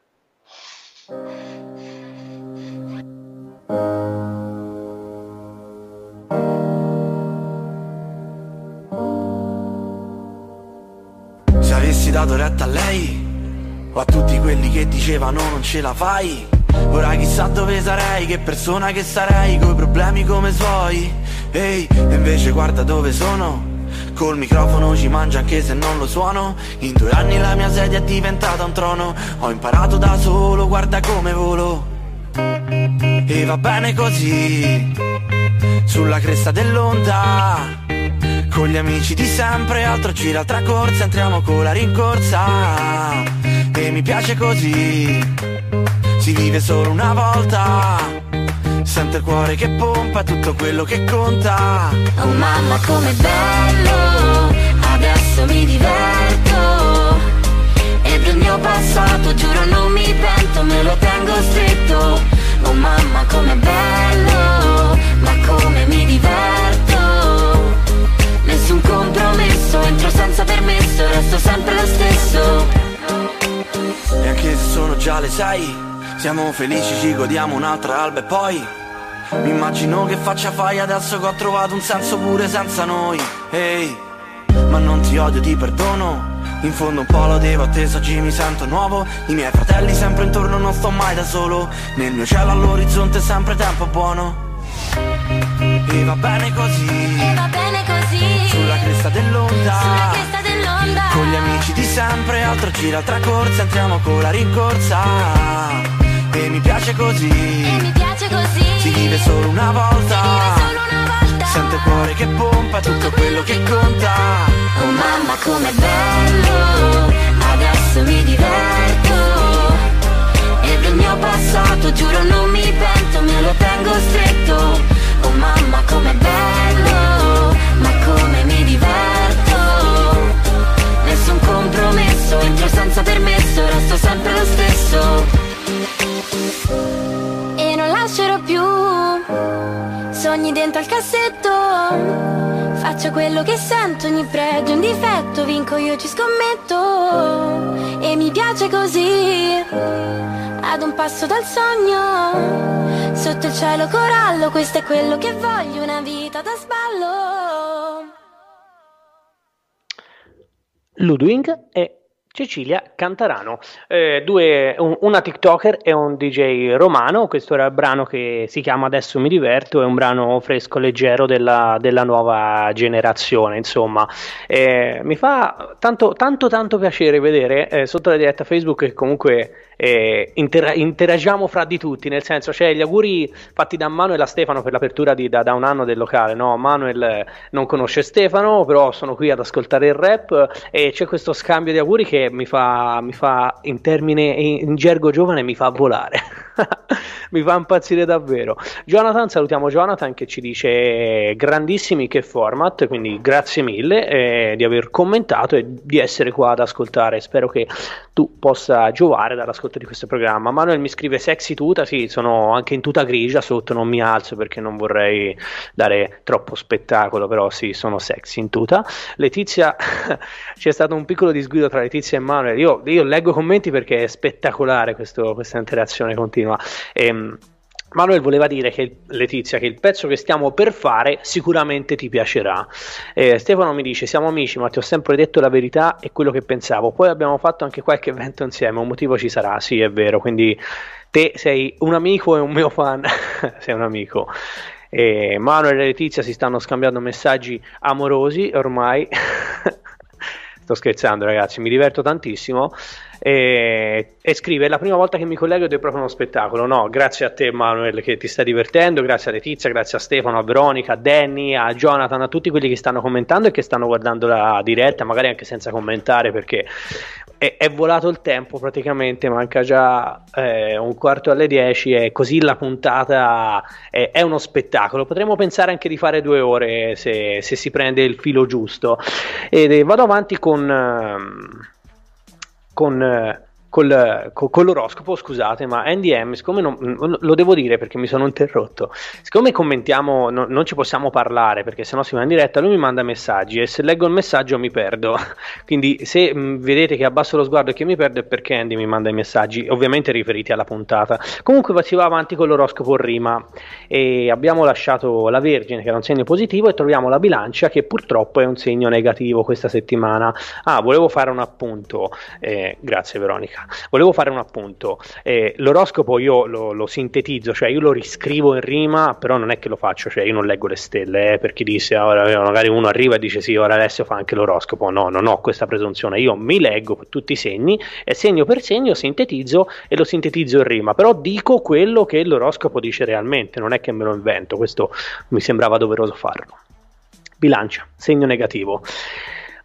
Avessi dato retta a lei o a tutti quelli che dicevano non ce la fai. Ora chissà dove sarei, che persona che sarei, coi problemi come suoi. Ehi, e invece guarda dove sono Col microfono ci mangia anche se non lo suono. In due anni la mia sedia è diventata un trono Ho imparato da solo, guarda come volo. E va bene così Sulla cresta dell'onda con gli amici di sempre, altro gira, altra corsa, entriamo con la rincorsa. E mi piace così si vive solo una volta. Sento il cuore che pompa tutto quello che conta. Oh mamma com'è bello Adesso mi diverto. E del mio passato giuro non mi pento Me lo tengo stretto. Oh mamma com'è bello Ma come compromesso Entro senza permesso Resto sempre lo stesso. E anche se sono già le sei siamo felici, ci godiamo un'altra alba e poi Mi immagino che faccia fai adesso che ho trovato un senso pure senza noi. Ehi, hey, ma non ti odio, ti perdono. In fondo un po' lo devo a te, oggi mi sento nuovo. I miei fratelli sempre intorno, non sto mai da solo. Nel mio cielo all'orizzonte sempre tempo buono E va bene così. E va bene così. Sulla cresta dell'onda. Sulla cresta dell'onda. Con gli amici di sempre, altro gira, altra corsa Entriamo con la rincorsa. E mi piace così. E mi piace così. Si vive solo una volta. Si vive solo una volta. Sento il cuore che pompa tutto, tutto quello che conta. Oh mamma com'è bello. Adesso mi diverto. E del mio passato giuro non mi pento Me lo tengo stretto che sento, ogni pregio, un difetto, vinco io ci scommetto. E mi piace così, ad un passo dal sogno. Sotto il cielo corallo, questo è quello che voglio, una vita da sballo. Ludwig è Cecilia Cantarano, eh, due, un, una TikToker e un DJ romano. Questo era il brano che si chiama Adesso mi diverto, è un brano fresco, leggero della, della nuova generazione. Insomma, eh, mi fa tanto, tanto, tanto piacere vedere eh, sotto la diretta Facebook che comunque eh, intera- interagiamo fra di tutti, nel senso, cioè gli auguri fatti da Manuel a Stefano per l'apertura di, da, da, un anno del locale, no? Manuel non conosce Stefano, però sono qui ad ascoltare il rap e c'è questo scambio di auguri che mi fa, mi fa in termine, in gergo giovane, mi fa volare. (laughs) mi fa impazzire davvero. Jonathan, salutiamo Jonathan che ci dice grandissimi che format, quindi grazie mille eh, di aver commentato e di essere qua ad ascoltare. Spero che tu possa giovare dall'ascolto di questo programma. Manuel mi scrive sexy tuta, sì, sono anche in tuta grigia sotto, non mi alzo perché non vorrei dare troppo spettacolo, però sì, sono sexy in tuta. Letizia, (laughs) c'è stato un piccolo disguido tra Letizia e Manuel. Io, io leggo commenti perché è spettacolare questo, questa interazione continua. Ehm, Manuel voleva dire che Letizia che il pezzo che stiamo per fare sicuramente ti piacerà. Eh, Stefano mi dice: Siamo amici, ma ti ho sempre detto la verità e quello che pensavo. Poi abbiamo fatto anche qualche evento insieme. Un motivo ci sarà, sì, è vero. Quindi te sei un amico e un mio fan. (laughs) sei un amico. Eh, Manuel e Letizia si stanno scambiando messaggi amorosi ormai. (laughs) Sto scherzando, ragazzi, mi diverto tantissimo e, e scrive: È la prima volta che mi collego ed è proprio uno spettacolo. No, grazie a te, Manuel, che ti stai divertendo. Grazie a Letizia, grazie a Stefano, a Veronica, a Danny, a Jonathan, a tutti quelli che stanno commentando e che stanno guardando la diretta, magari anche senza commentare perché è, è volato il tempo praticamente. Manca già eh, un quarto alle 10 e così la puntata è, è, uno spettacolo. Potremmo pensare anche di fare due ore se, se si prende il filo giusto. E vado avanti con. Uh, con, eh, col, col, con, l'oroscopo, scusate, ma NDM, siccome non, lo devo dire perché mi sono interrotto, siccome commentiamo, no, non ci possiamo parlare perché sennò si va in diretta, lui mi manda messaggi e se leggo il messaggio mi perdo. (laughs) Quindi se mh, vedete che abbasso lo sguardo e che mi perdo è perché Andy mi manda i messaggi, ovviamente riferiti alla puntata. Comunque si va avanti con l'oroscopo rima e abbiamo lasciato la Vergine che era un segno positivo e troviamo la bilancia che purtroppo è un segno negativo questa settimana. Ah, volevo fare un appunto, eh, grazie Veronica. Volevo fare un appunto. Eh, l'oroscopo io lo, lo, sintetizzo, cioè io lo riscrivo in rima, però non è che lo faccio, cioè io non leggo le stelle, eh, per chi dice, ora, magari uno arriva e dice sì, ora Alessio fa anche l'oroscopo. No, non ho questa presunzione, io mi leggo tutti i segni e segno per segno sintetizzo e lo sintetizzo in rima, però dico quello che l'oroscopo dice realmente, non è che me lo invento, questo mi sembrava doveroso farlo. Bilancia, segno negativo.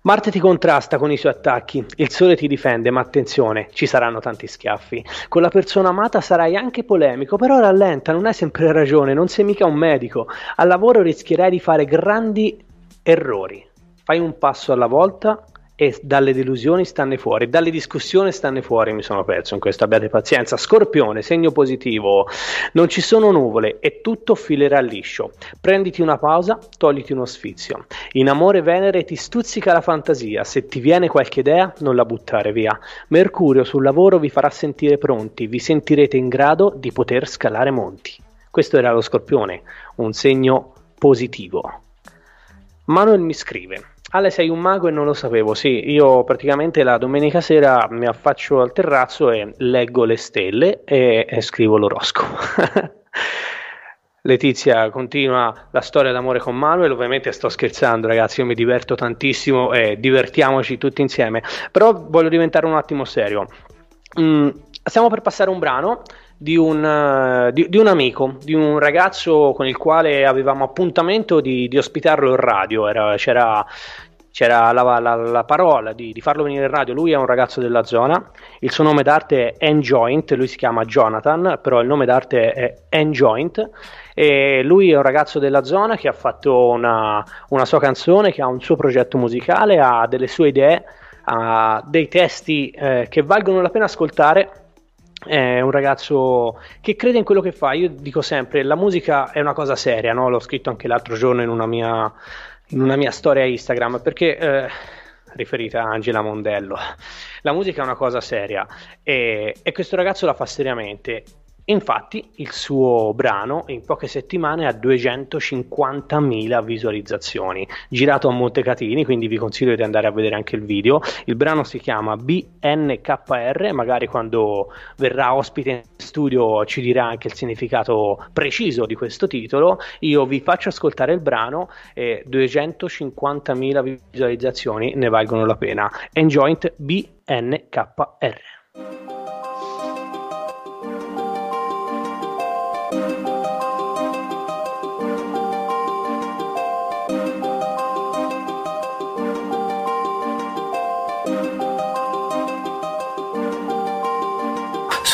Marte ti contrasta con i suoi attacchi, il Sole ti difende, ma attenzione, ci saranno tanti schiaffi. Con la persona amata sarai anche polemico, però rallenta, non hai sempre ragione, non sei mica un medico. Al lavoro rischierai di fare grandi errori. Fai un passo alla volta e dalle delusioni stanne fuori, dalle discussioni stanne fuori, mi sono perso in questo, abbiate pazienza. Scorpione, segno positivo, non ci sono nuvole e tutto filerà liscio. Prenditi una pausa, togliti uno sfizio. In amore Venere ti stuzzica la fantasia, se ti viene qualche idea non la buttare via. Mercurio sul lavoro vi farà sentire pronti, vi sentirete in grado di poter scalare monti. Questo era lo Scorpione, un segno positivo. Manuel mi scrive Ale, sei un mago e non lo sapevo. Sì, io praticamente la domenica sera mi affaccio al terrazzo e leggo le stelle e, e scrivo l'oroscopo. (laughs) Letizia continua la storia d'amore con Manuel, ovviamente sto scherzando ragazzi, io mi diverto tantissimo e divertiamoci tutti insieme, però voglio diventare un attimo serio. Mm, stiamo per passare un brano di un, uh, di, di un, amico, di un ragazzo con il quale avevamo appuntamento di, di ospitarlo in radio. Era, c'era, c'era la, la, la parola di, di, farlo venire in radio. Lui è un ragazzo della zona, il suo nome d'arte è Enjoint, lui si chiama Jonathan, però il nome d'arte è Enjoint. E lui è un ragazzo della zona che ha fatto una, una sua canzone, che ha un suo progetto musicale, ha delle sue idee, ha dei testi eh, che valgono la pena ascoltare è un ragazzo che crede in quello che fa. Io dico sempre: la musica è una cosa seria, no? l'ho scritto anche l'altro giorno in una mia, in una mia storia Instagram perché. Eh, riferita a Angela Mondello, la musica è una cosa seria e, e questo ragazzo la fa seriamente Infatti il suo brano in poche settimane ha 250.000 visualizzazioni, girato a Montecatini, quindi vi consiglio di andare a vedere anche il video. Il brano si chiama BNKR, magari quando verrà ospite in studio ci dirà anche il significato preciso di questo titolo. Io vi faccio ascoltare il brano e 250.000 visualizzazioni ne valgono la pena. Enjoint BNKR.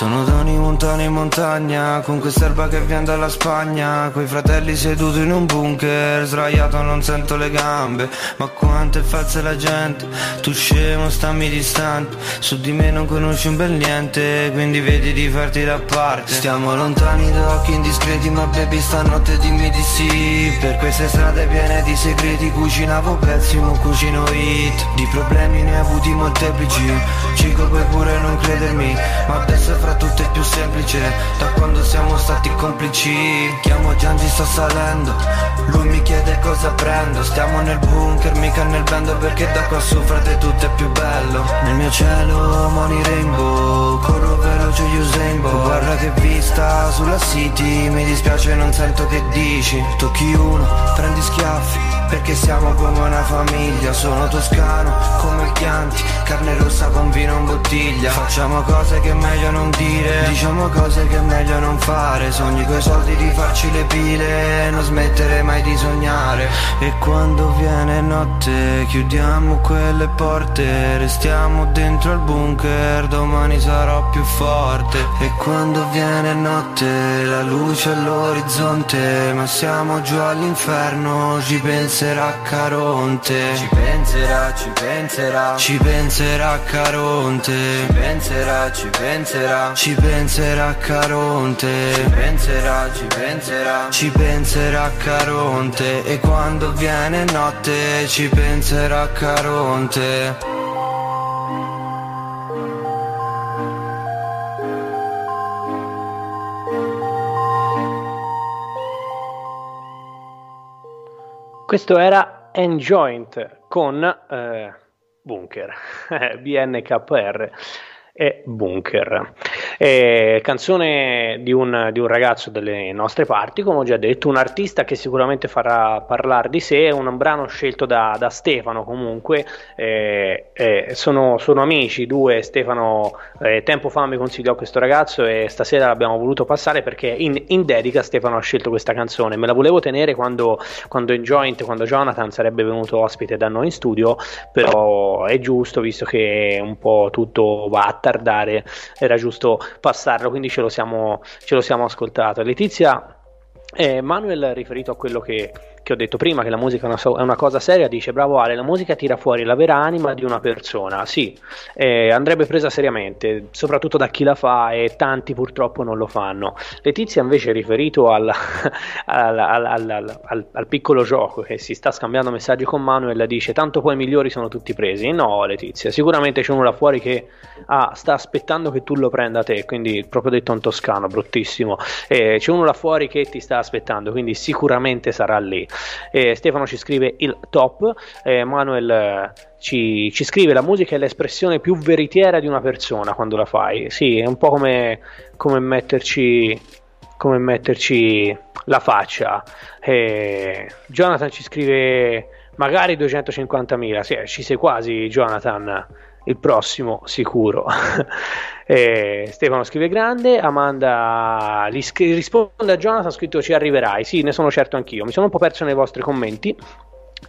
Sono Tony Montana in montagna Con quest'erba che viene dalla Spagna Coi fratelli seduti in un bunker Sdraiato non sento le gambe Ma quanto è falsa la gente Tu scemo stammi distante Su di me non conosci un bel niente Quindi vedi di farti da parte. Stiamo lontani da occhi indiscreti Ma baby stanotte dimmi di sì Per queste strade piene di segreti Cucinavo pezzi, ma cucino hit Di problemi ne ho avuti molteplici Cico puoi pure non credermi Ma adesso fra tutto è più semplice Da quando siamo stati complici. Chiamo Giangi sto salendo. Lui mi chiede cosa prendo. Stiamo nel bunker mica nel bando Perché da qua su frate tutto è più bello. Nel mio cielo money rainbow Corro veloce Usain Bolt Guarda che vista sulla city Mi dispiace non sento che dici. Tocchi uno, prendi schiaffi perché siamo come una famiglia. Sono toscano come il Chianti Carne rossa con vino in bottiglia. Facciamo cose che è meglio non dire. Diciamo cose che è meglio non fare. Sogni coi soldi di farci le pile Non smettere mai di sognare. E quando viene notte Chiudiamo quelle porte. Restiamo dentro al bunker Domani sarò più forte. E quando viene notte La luce all'orizzonte Ma siamo giù all'inferno Ci penserà Caronte. Ci penserà, ci penserà. Ci penserà Caronte. Ci penserà, ci penserà. Ci penserà Caronte Ci penserà, ci penserà. Ci penserà Caronte E quando viene notte Ci penserà Caronte Questo era Enjoint con eh, Bunker, (laughs) BNKR e Bunker. Eh, canzone di un, di un, ragazzo delle nostre parti, come ho già detto, un artista che sicuramente farà parlare di sé, un brano scelto da, da Stefano comunque, eh, eh, sono, sono, amici, due, Stefano eh, tempo fa mi consigliò questo ragazzo e stasera l'abbiamo voluto passare perché in, in dedica Stefano ha scelto questa canzone, me la volevo tenere quando, quando in joint, quando Jonathan sarebbe venuto ospite da noi in studio, però è giusto visto che un po' tutto va a tardare, era giusto passarlo, quindi ce lo siamo, ce lo siamo ascoltato. Letizia eh, Manuel riferito a quello che che ho detto prima che la musica è una, so- è una, cosa seria, dice bravo Ale, la musica tira fuori la vera anima di una persona, sì, eh, andrebbe presa seriamente, soprattutto da chi la fa e tanti purtroppo non lo fanno. Letizia invece riferito (laughs) al, al, al, al, piccolo gioco che si sta scambiando messaggi con Manuel, dice tanto poi i migliori sono tutti presi, no Letizia, sicuramente c'è uno là fuori che ah, sta aspettando che tu lo prenda te, quindi proprio detto un toscano, bruttissimo, eh, c'è uno là fuori che ti sta aspettando, quindi sicuramente sarà lì. Eh, Stefano ci scrive il top, eh, Manuel ci, ci, scrive la musica è l'espressione più veritiera di una persona quando la fai. Sì, è un po' come, come metterci come metterci la faccia. Eh, Jonathan ci scrive magari 250.000, sì, ci sei quasi Jonathan, il prossimo sicuro. (laughs) Eh, Stefano scrive grande, Amanda risponde a Jonathan, ha scritto ci arriverai, sì ne sono certo anch'io, mi sono un po' perso nei vostri commenti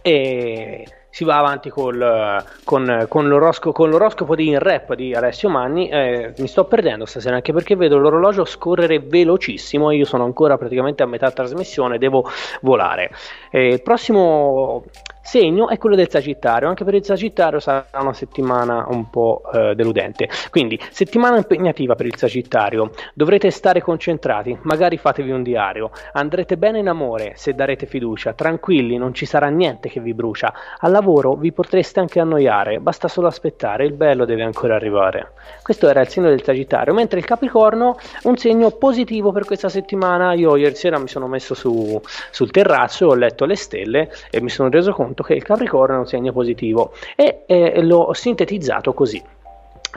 e si va avanti col, con, con, l'oroscopo, con, l'oroscopo, di In Rap di Alessio Manni. Eh, mi sto perdendo stasera anche perché vedo l'orologio scorrere velocissimo. Io sono ancora praticamente a metà trasmissione, devo volare. Eh, il prossimo segno è quello del Sagittario. Anche per il Sagittario sarà una settimana un po' eh, deludente. Quindi, settimana impegnativa per il Sagittario. Dovrete stare concentrati, magari fatevi un diario. Andrete bene in amore se darete fiducia. Tranquilli, non ci sarà niente che vi brucia. Al lavoro vi potreste anche annoiare, basta solo aspettare, il bello deve ancora arrivare. Questo era il segno del Sagittario, mentre il Capricorno, un segno positivo per questa settimana. Io ieri sera mi sono messo su, sul terrazzo, ho letto le stelle e mi sono reso conto che il Capricorno è un segno positivo e eh, l'ho sintetizzato così.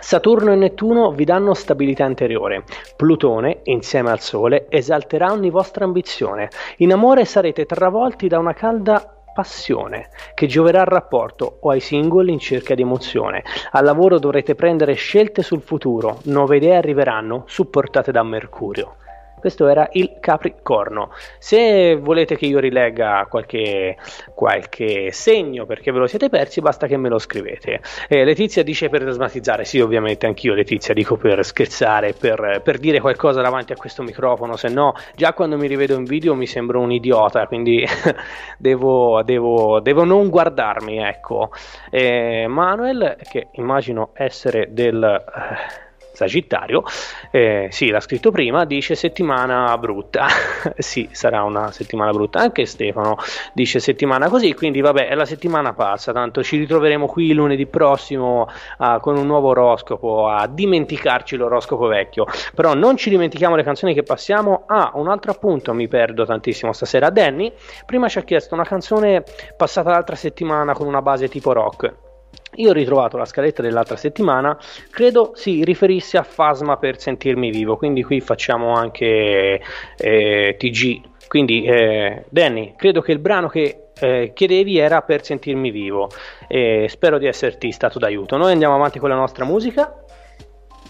Saturno e Nettuno vi danno stabilità interiore. Plutone, insieme al Sole, esalterà ogni vostra ambizione. In amore sarete travolti da una calda passione che gioverà al rapporto o ai singoli in cerca di emozione. Al lavoro dovrete prendere scelte sul futuro, nuove idee arriveranno, supportate da Mercurio. Questo era il Capricorno. Se volete che io rilegga qualche, qualche segno perché ve lo siete persi, basta che me lo scrivete. Eh, Letizia dice per smatizzare, sì, ovviamente anch'io Letizia dico per scherzare, per, per, dire qualcosa davanti a questo microfono, se no già quando mi rivedo in video mi sembro un idiota, quindi (laughs) devo, devo, devo, non guardarmi, ecco. Eh, Manuel, che immagino essere del... Eh, Sagittario, eh, sì, l'ha scritto prima, dice settimana brutta. (laughs) sì, sarà una settimana brutta. Anche Stefano dice settimana così, quindi vabbè, è la settimana passa, tanto ci ritroveremo qui lunedì prossimo uh, con un nuovo oroscopo, a dimenticarci l'oroscopo vecchio. Però non ci dimentichiamo le canzoni che passiamo. Ah, un altro appunto, mi perdo tantissimo stasera. Danny prima ci ha chiesto una canzone passata l'altra settimana con una base tipo rock. Io ho ritrovato la scaletta dell'altra settimana, credo si riferisse a Fasma per sentirmi vivo, quindi qui facciamo anche eh, TG. Quindi eh, Danny, credo che il brano che eh, chiedevi era per sentirmi vivo e spero di esserti stato d'aiuto. Noi andiamo avanti con la nostra musica.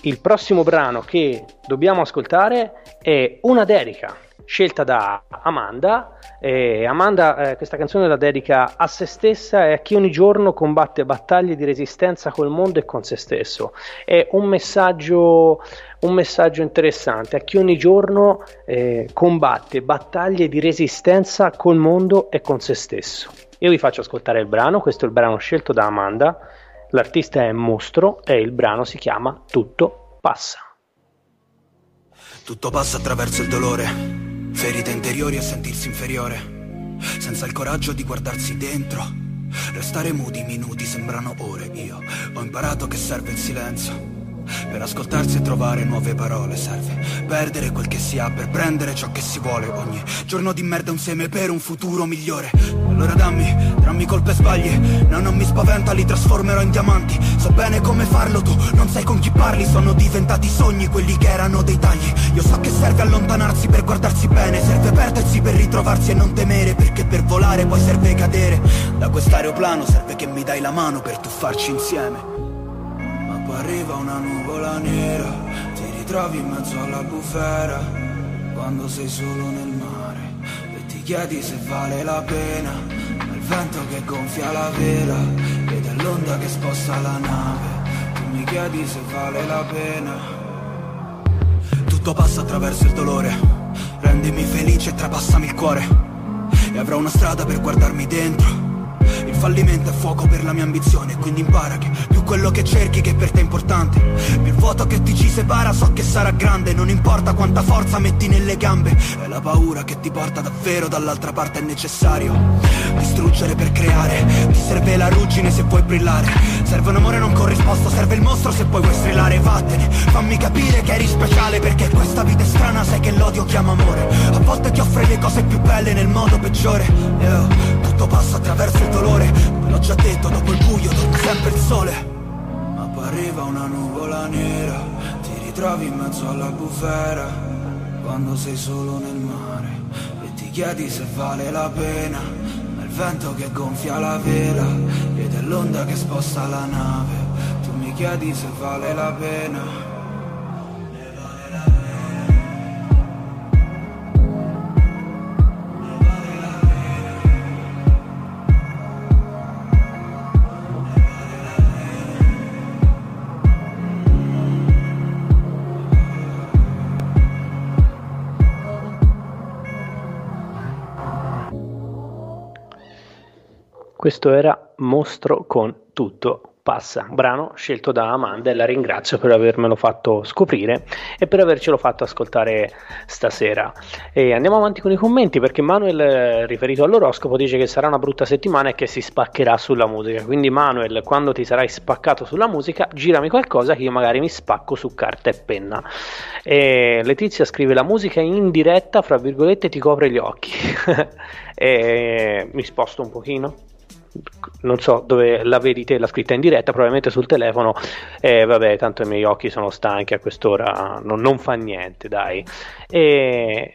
Il prossimo brano che dobbiamo ascoltare è una dedica scelta da Amanda. Eh, Amanda eh, questa canzone la dedica a se stessa e a chi ogni giorno combatte battaglie di resistenza col mondo e con se stesso. È un messaggio, un messaggio interessante a chi ogni giorno eh, combatte battaglie di resistenza col mondo e con se stesso. Io vi faccio ascoltare il brano, questo è il brano scelto da Amanda, l'artista è Mostro e il brano si chiama Tutto passa. Tutto passa attraverso il dolore Ferite interiori e sentirsi inferiore, senza il coraggio di guardarsi dentro. Restare muti minuti sembrano ore, io ho imparato che serve il silenzio per ascoltarsi e trovare nuove parole serve Perdere quel che si ha per prendere ciò che si vuole. Ogni giorno di merda è un seme per un futuro migliore. Allora dammi, dammi colpe e sbagli. No, non mi spaventa, li trasformerò in diamanti. So bene come farlo tu, non sai con chi parli. Sono diventati sogni quelli che erano dei tagli. Io so che serve allontanarsi per guardarsi bene. Serve perdersi per ritrovarsi e non temere Perché per volare poi serve cadere. Da quest'aeroplano serve che mi dai la mano per tuffarci insieme poi arriva una nuvola nera, ti ritrovi in mezzo alla bufera, quando sei solo nel mare e ti chiedi se vale la pena, ma il vento che gonfia la vela ed è l'onda che sposta la nave, tu mi chiedi se vale la pena. Tutto passa attraverso il dolore, rendimi felice e trapassami il cuore, e avrò una strada per guardarmi dentro fallimento è fuoco per la mia ambizione Quindi impara che più quello che cerchi che per te è importante. Più il vuoto che ti ci separa so che sarà grande Non importa quanta forza metti nelle gambe. È la paura che ti porta davvero dall'altra parte è necessario Distruggere per creare. Ti serve la ruggine se puoi brillare. Serve un amore non corrisposto Serve il mostro se poi vuoi strillare. Vattene, fammi capire che eri speciale Perché questa vita è strana sai che l'odio chiama amore. A volte ti offre le cose più belle nel modo peggiore. Io, Tutto passa attraverso il dolore L'ho già detto, dopo il buio torna sempre il sole. Ma arriva una nuvola nera Ti ritrovi in mezzo alla bufera Quando sei solo nel mare E ti chiedi se vale la pena Ma il vento che gonfia la vela Ed è l'onda che sposta la nave. Tu mi chiedi se vale la pena questo era Mostro con tutto passa, brano scelto da Amanda e la ringrazio per avermelo fatto scoprire e per avercelo fatto ascoltare stasera. E andiamo avanti con i commenti perché Manuel, riferito all'oroscopo, dice che sarà una brutta settimana e che si spaccherà sulla musica. Quindi Manuel, quando ti sarai spaccato sulla musica, girami qualcosa che io magari mi spacco su carta e penna. E Letizia scrive la musica in diretta, fra virgolette, ti copre gli occhi. (laughs) e mi sposto un pochino non so dove la vedi te, la scritta in diretta, probabilmente sul telefono, e eh, vabbè, tanto i miei occhi sono stanchi a quest'ora, non, non fa niente, dai. E,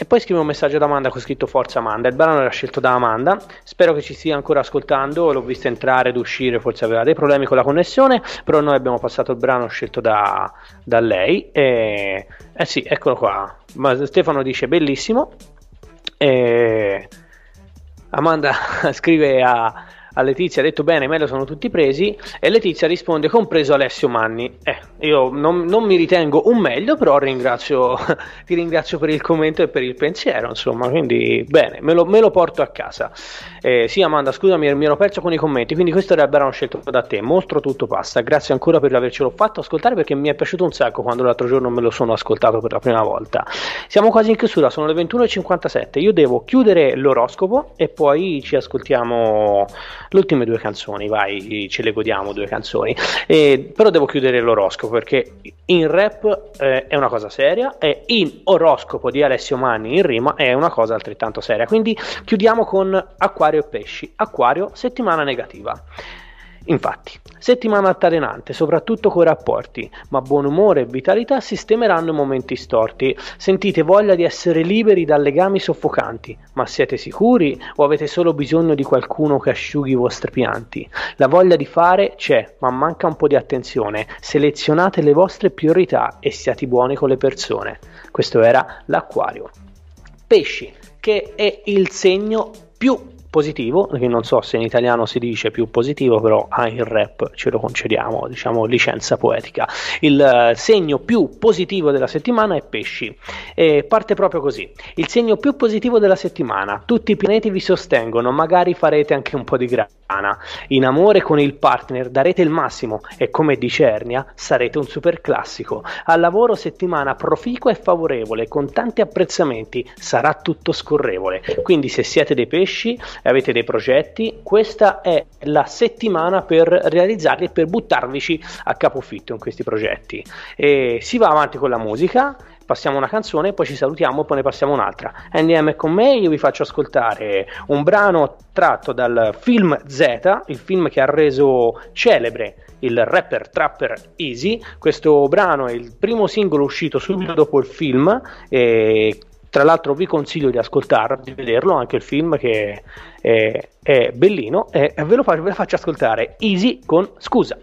e poi scrive un messaggio ad Amanda con scritto Forza Amanda. Il brano era scelto da Amanda. Spero che ci stia ancora ascoltando. L'ho vista entrare ed uscire, forse aveva dei problemi con la connessione. Però noi abbiamo passato il brano scelto da, da lei. E, eh sì, eccolo qua. Ma Stefano dice bellissimo. E Amanda (laughs) scrive a, a Letizia ha detto bene, me lo sono tutti presi e Letizia risponde compreso Alessio Manni. Eh, io non, non mi ritengo un meglio, però ringrazio, (laughs) ti ringrazio per il commento e per il pensiero, insomma, quindi bene, me lo, me lo porto a casa. Eh, sì Amanda, scusami, mi ero perso con i commenti, quindi questo era il brano scelto da te, mostro tutto passa, grazie ancora per avercelo fatto ascoltare perché mi è piaciuto un sacco quando l'altro giorno me lo sono ascoltato per la prima volta. Siamo quasi in chiusura, sono le 21.57, io devo chiudere l'oroscopo e poi ci ascoltiamo le ultime due canzoni, vai, ce le godiamo due canzoni. Eh, però devo chiudere l'oroscopo perché in rap eh, è una cosa seria e in oroscopo di Alessio Manni in rima è una cosa altrettanto seria. Quindi chiudiamo con Acquario e Pesci. Acquario, settimana negativa. Infatti, settimana altalenante, soprattutto coi rapporti, ma buon umore e vitalità sistemeranno i momenti storti. Sentite voglia di essere liberi da legami soffocanti, ma siete sicuri o avete solo bisogno di qualcuno che asciughi i vostri pianti? La voglia di fare c'è, ma manca un po' di attenzione. Selezionate le vostre priorità e siate buoni con le persone. Questo era l'acquario. Pesci, che è il segno più positivo, che non so se in italiano si dice più positivo, però ah, il rap ce lo concediamo, diciamo licenza poetica. Il uh, segno più positivo della settimana è pesci. E parte proprio così. Il segno più positivo della settimana. Tutti i pianeti vi sostengono, magari farete anche un po' di grana. In amore con il partner darete il massimo e come dice Ernia sarete un super classico. Al lavoro settimana proficua e favorevole con tanti apprezzamenti, sarà tutto scorrevole. Quindi se siete dei pesci avete dei progetti, questa è la settimana per realizzarli e per buttarvici a capofitto in questi progetti. E si va avanti con la musica passiamo una canzone, poi ci salutiamo e poi ne passiamo un'altra. NDM è con me, io vi faccio ascoltare un brano tratto dal film Z, il film che ha reso celebre il rapper trapper Easy. Questo brano è il primo singolo uscito subito dopo il film e tra l'altro vi consiglio di ascoltarlo, di vederlo, anche il film che è, è bellino e ve lo faccio, ve lo faccio ascoltare Easy con Scusa.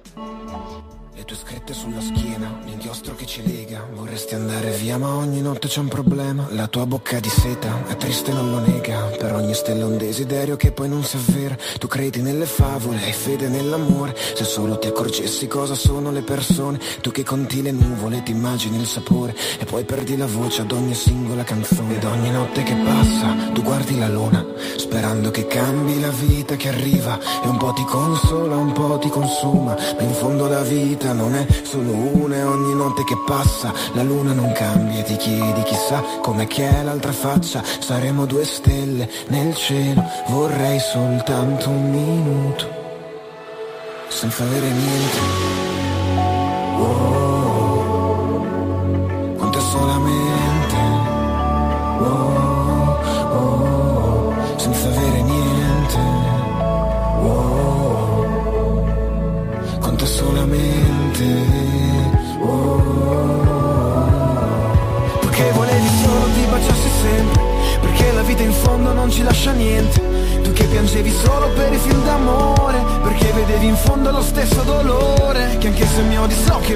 Le tue scritte sulla schiena, l'inchiostro che ci lega. Vorresti andare via ma ogni notte c'è un problema. La tua bocca di seta è triste non lo nega. Per ogni stella un desiderio che poi non si avvera. Tu credi nelle favole, hai fede nell'amore. Se solo ti accorgessi cosa sono le persone. Tu che conti le nuvole, ti immagini il sapore. E poi perdi la voce ad ogni singola canzone. Ed ogni notte che passa, tu guardi la luna. Sperando che cambi la vita che arriva. E un po' ti consola, un po' ti consuma. Ma in fondo la vita non è solo una e ogni notte che passa la luna non cambia ti chiedi chissà com'è che è l'altra faccia. Saremo due stelle nel cielo vorrei soltanto un minuto senza avere niente. Oh,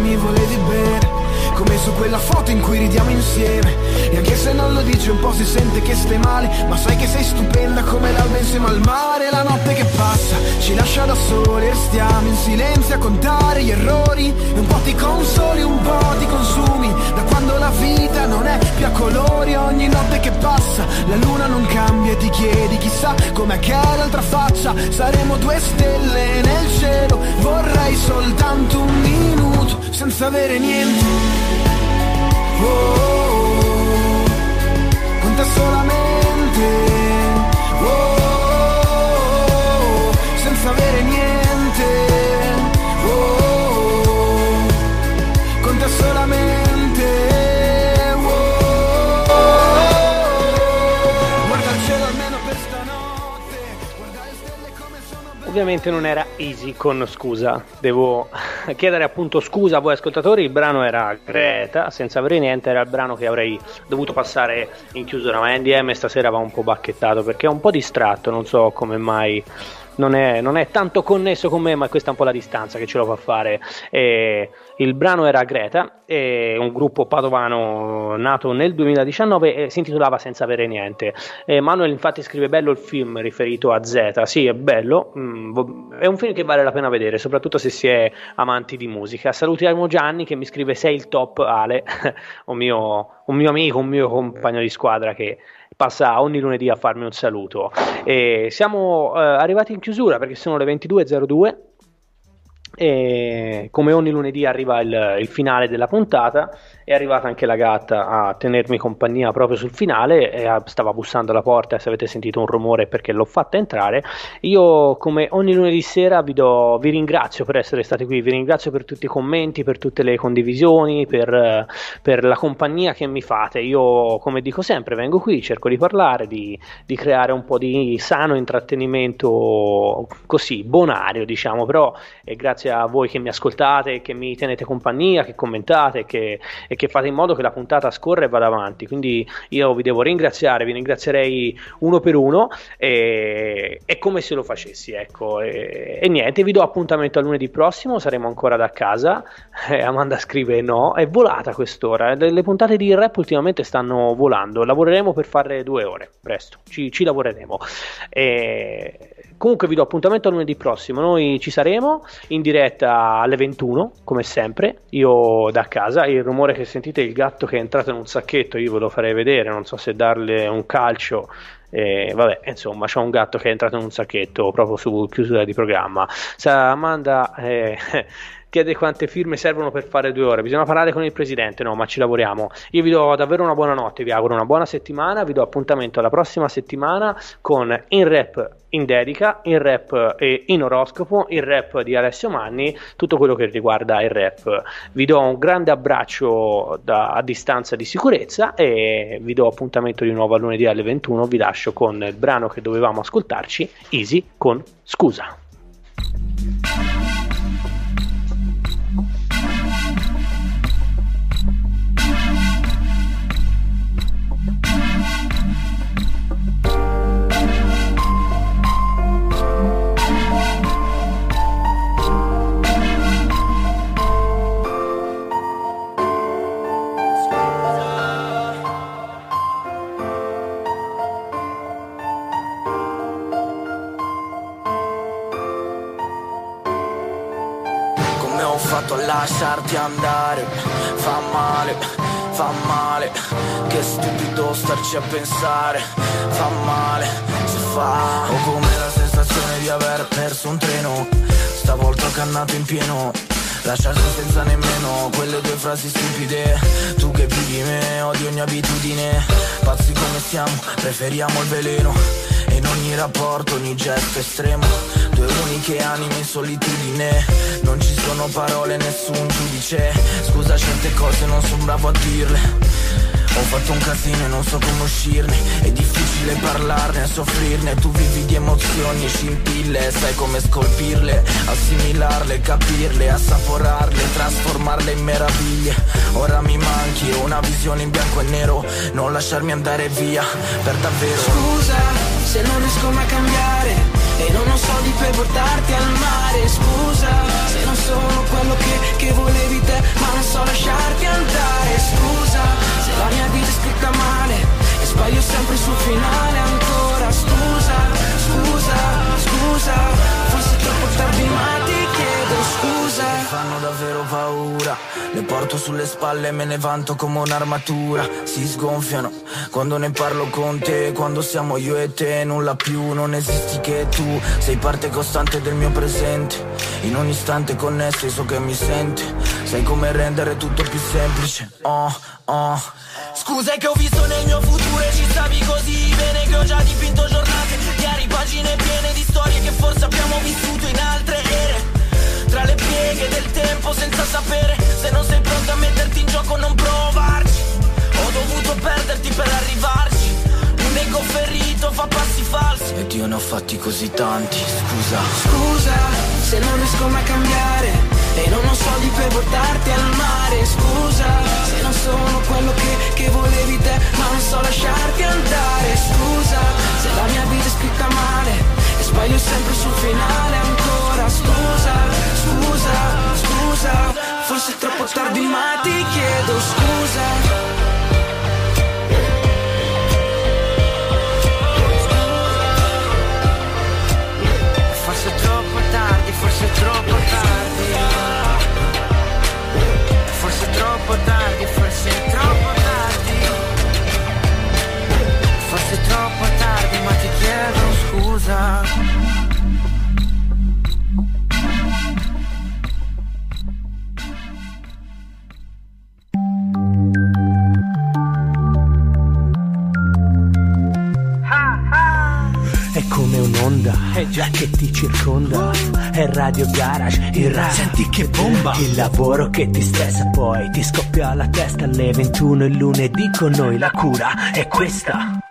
mi volevi bene. Come su quella foto in cui ridiamo insieme. E anche se non lo dici un po' si sente che stai male. Ma sai che sei stupenda come l'alba insieme al mare. La notte che passa ci lascia da soli E stiamo in silenzio a contare gli errori. E un po' ti consoli, un po' ti consumi. Da quando la vita non è più a colori Ogni notte che passa la luna non cambia E ti chiedi chissà com'è che è l'altra faccia. Saremo due stelle nel cielo Vorrei soltanto un minuto senza avere niente. Oh, oh, oh. con te solamente. Oh, oh, oh, senza avere niente. Oh, oh, oh. con te solamente. Oh, oh, oh. guarda il cielo almeno per stanotte. Ovviamente non era easy con scusa, devo chiedere appunto scusa a voi ascoltatori, il brano era Greta, senza avere niente, era il brano che avrei dovuto passare in chiusura, ma NDM stasera va un po' bacchettato perché è un po' distratto, non so come mai non è, non è, tanto connesso con me, ma questa è un po' la distanza che ce lo fa fare. E il brano era Greta, un gruppo padovano nato nel 2019 e si intitolava Senza avere niente. E Manuel infatti scrive bello il film riferito a Z, sì è bello, mm, è un film che vale la pena vedere, soprattutto se si è amanti di musica. Salutiamo Gianni che mi scrive sei il top Ale, (laughs) un mio, un mio amico, un mio compagno di squadra che passa ogni lunedì a farmi un saluto. E siamo eh, arrivati in chiusura perché sono le 22.02 e come ogni lunedì arriva il, il, finale della puntata, è arrivata anche la gatta a tenermi compagnia proprio sul finale, e stava bussando alla porta se avete sentito un rumore perché l'ho fatta entrare. Io come ogni lunedì sera vi, do, vi ringrazio per essere stati qui, vi ringrazio per tutti i commenti, per tutte le condivisioni, per, per la compagnia che mi fate. Io come dico sempre vengo qui, cerco di parlare, di, di creare un po' di sano intrattenimento così, bonario diciamo, però è grazie a voi che mi ascoltate, che mi tenete compagnia, che commentate che, e che fate in modo che la puntata scorra e vada avanti. Quindi io vi devo ringraziare, vi ringrazierei uno per uno e, è come se lo facessi. Ecco. E, e, niente, vi do appuntamento a lunedì prossimo, saremo ancora da casa. (laughs) Eh, Amanda scrive no, è volata quest'ora. Le, le, puntate di rap ultimamente stanno volando, lavoreremo per fare due ore, presto, ci, ci lavoreremo. E, Comunque vi do appuntamento lunedì prossimo. Noi ci saremo in diretta alle 21, come sempre. Io da casa. Il rumore che sentite è il gatto che è entrato in un sacchetto. Io ve lo farei vedere. Non so se darle un calcio. Eh, vabbè, insomma, c'è un gatto che è entrato in un sacchetto proprio su chiusura di programma. Sa, Amanda. Eh, chiede quante firme servono per fare due ore. Bisogna parlare con il presidente, no, ma ci lavoriamo. Io vi do davvero una buona notte, vi auguro una buona settimana, vi do appuntamento alla prossima settimana con In Rap in dedica, in rap e in oroscopo, il rap di Alessio Manni, tutto quello che riguarda il rap. Vi do un grande abbraccio da, a distanza di sicurezza e vi do appuntamento di nuovo a lunedì alle 21. Vi lascio con il brano che dovevamo ascoltarci, Easy con Scusa. Pensare, fa male, si fa. Ho come la sensazione di aver perso un treno, stavolta ho cannato in pieno. Lasciarsi senza nemmeno quelle due frasi stupide. Tu che vivi me, odi ogni abitudine. Pazzi come siamo, preferiamo il veleno. In ogni rapporto, ogni gesto estremo. Due uniche anime in solitudine. Non ci sono parole, nessun giudice. Scusa certe cose non sono bravo a dirle ho fatto un casino e non so come uscirne. È difficile parlarne, soffrirne. Tu vivi di emozioni e scintille. Sai come scolpirle, assimilarle, capirle Assaporarle, trasformarle in meraviglie. Ora mi manchi, una visione in bianco e nero. Non lasciarmi andare via, per davvero. Scusa, se non riesco mai a cambiare E non ho soldi per portarti al mare. Scusa, se non sono quello che, che volevi te Ma non so lasciarti andare se la mia vita è scritta male E sbaglio sempre sul finale ancora Scusa, scusa, scusa Forse troppo tardi ma ti scusa. Mi fanno davvero paura. Le porto sulle spalle e me ne vanto come un'armatura. Si sgonfiano quando ne parlo con te. Quando siamo io e te nulla più. Non esisti che tu. Sei parte costante del mio presente. In ogni istante connesso e so che mi sente. Sai come rendere tutto più semplice. Oh, oh. Scusa che ho visto nel mio futuro e ci stavi così bene Che ho già dipinto giornate chiari Pagine piene di storie che forse abbiamo vissuto in altre ere tra le pieghe del tempo senza sapere Se non sei pronto a metterti in gioco non provarci. Ho dovuto perderti per arrivarci. Un ego ferito fa passi falsi. Ed io ne ho fatti così tanti, scusa. Scusa se non riesco mai a cambiare E non ho soldi per portarti al mare. Scusa se non sono quello che, che volevi te Ma non so lasciarti andare. Scusa se la mia vita è scritta male E sbaglio sempre sul finale ancora. Scusa, scusa, scusa Forse è troppo tardi ma ti chiedo scusa. Forse è troppo tardi, forse è troppo tardi. Forse è troppo tardi, forse è troppo tardi. Forse è troppo tardi ma ti chiedo scusa già che ti circonda. È Radio Garage, il rap. Senti che bomba! Il lavoro che ti stressa poi ti scoppia la testa alle 21 il lunedì con noi la cura è questa.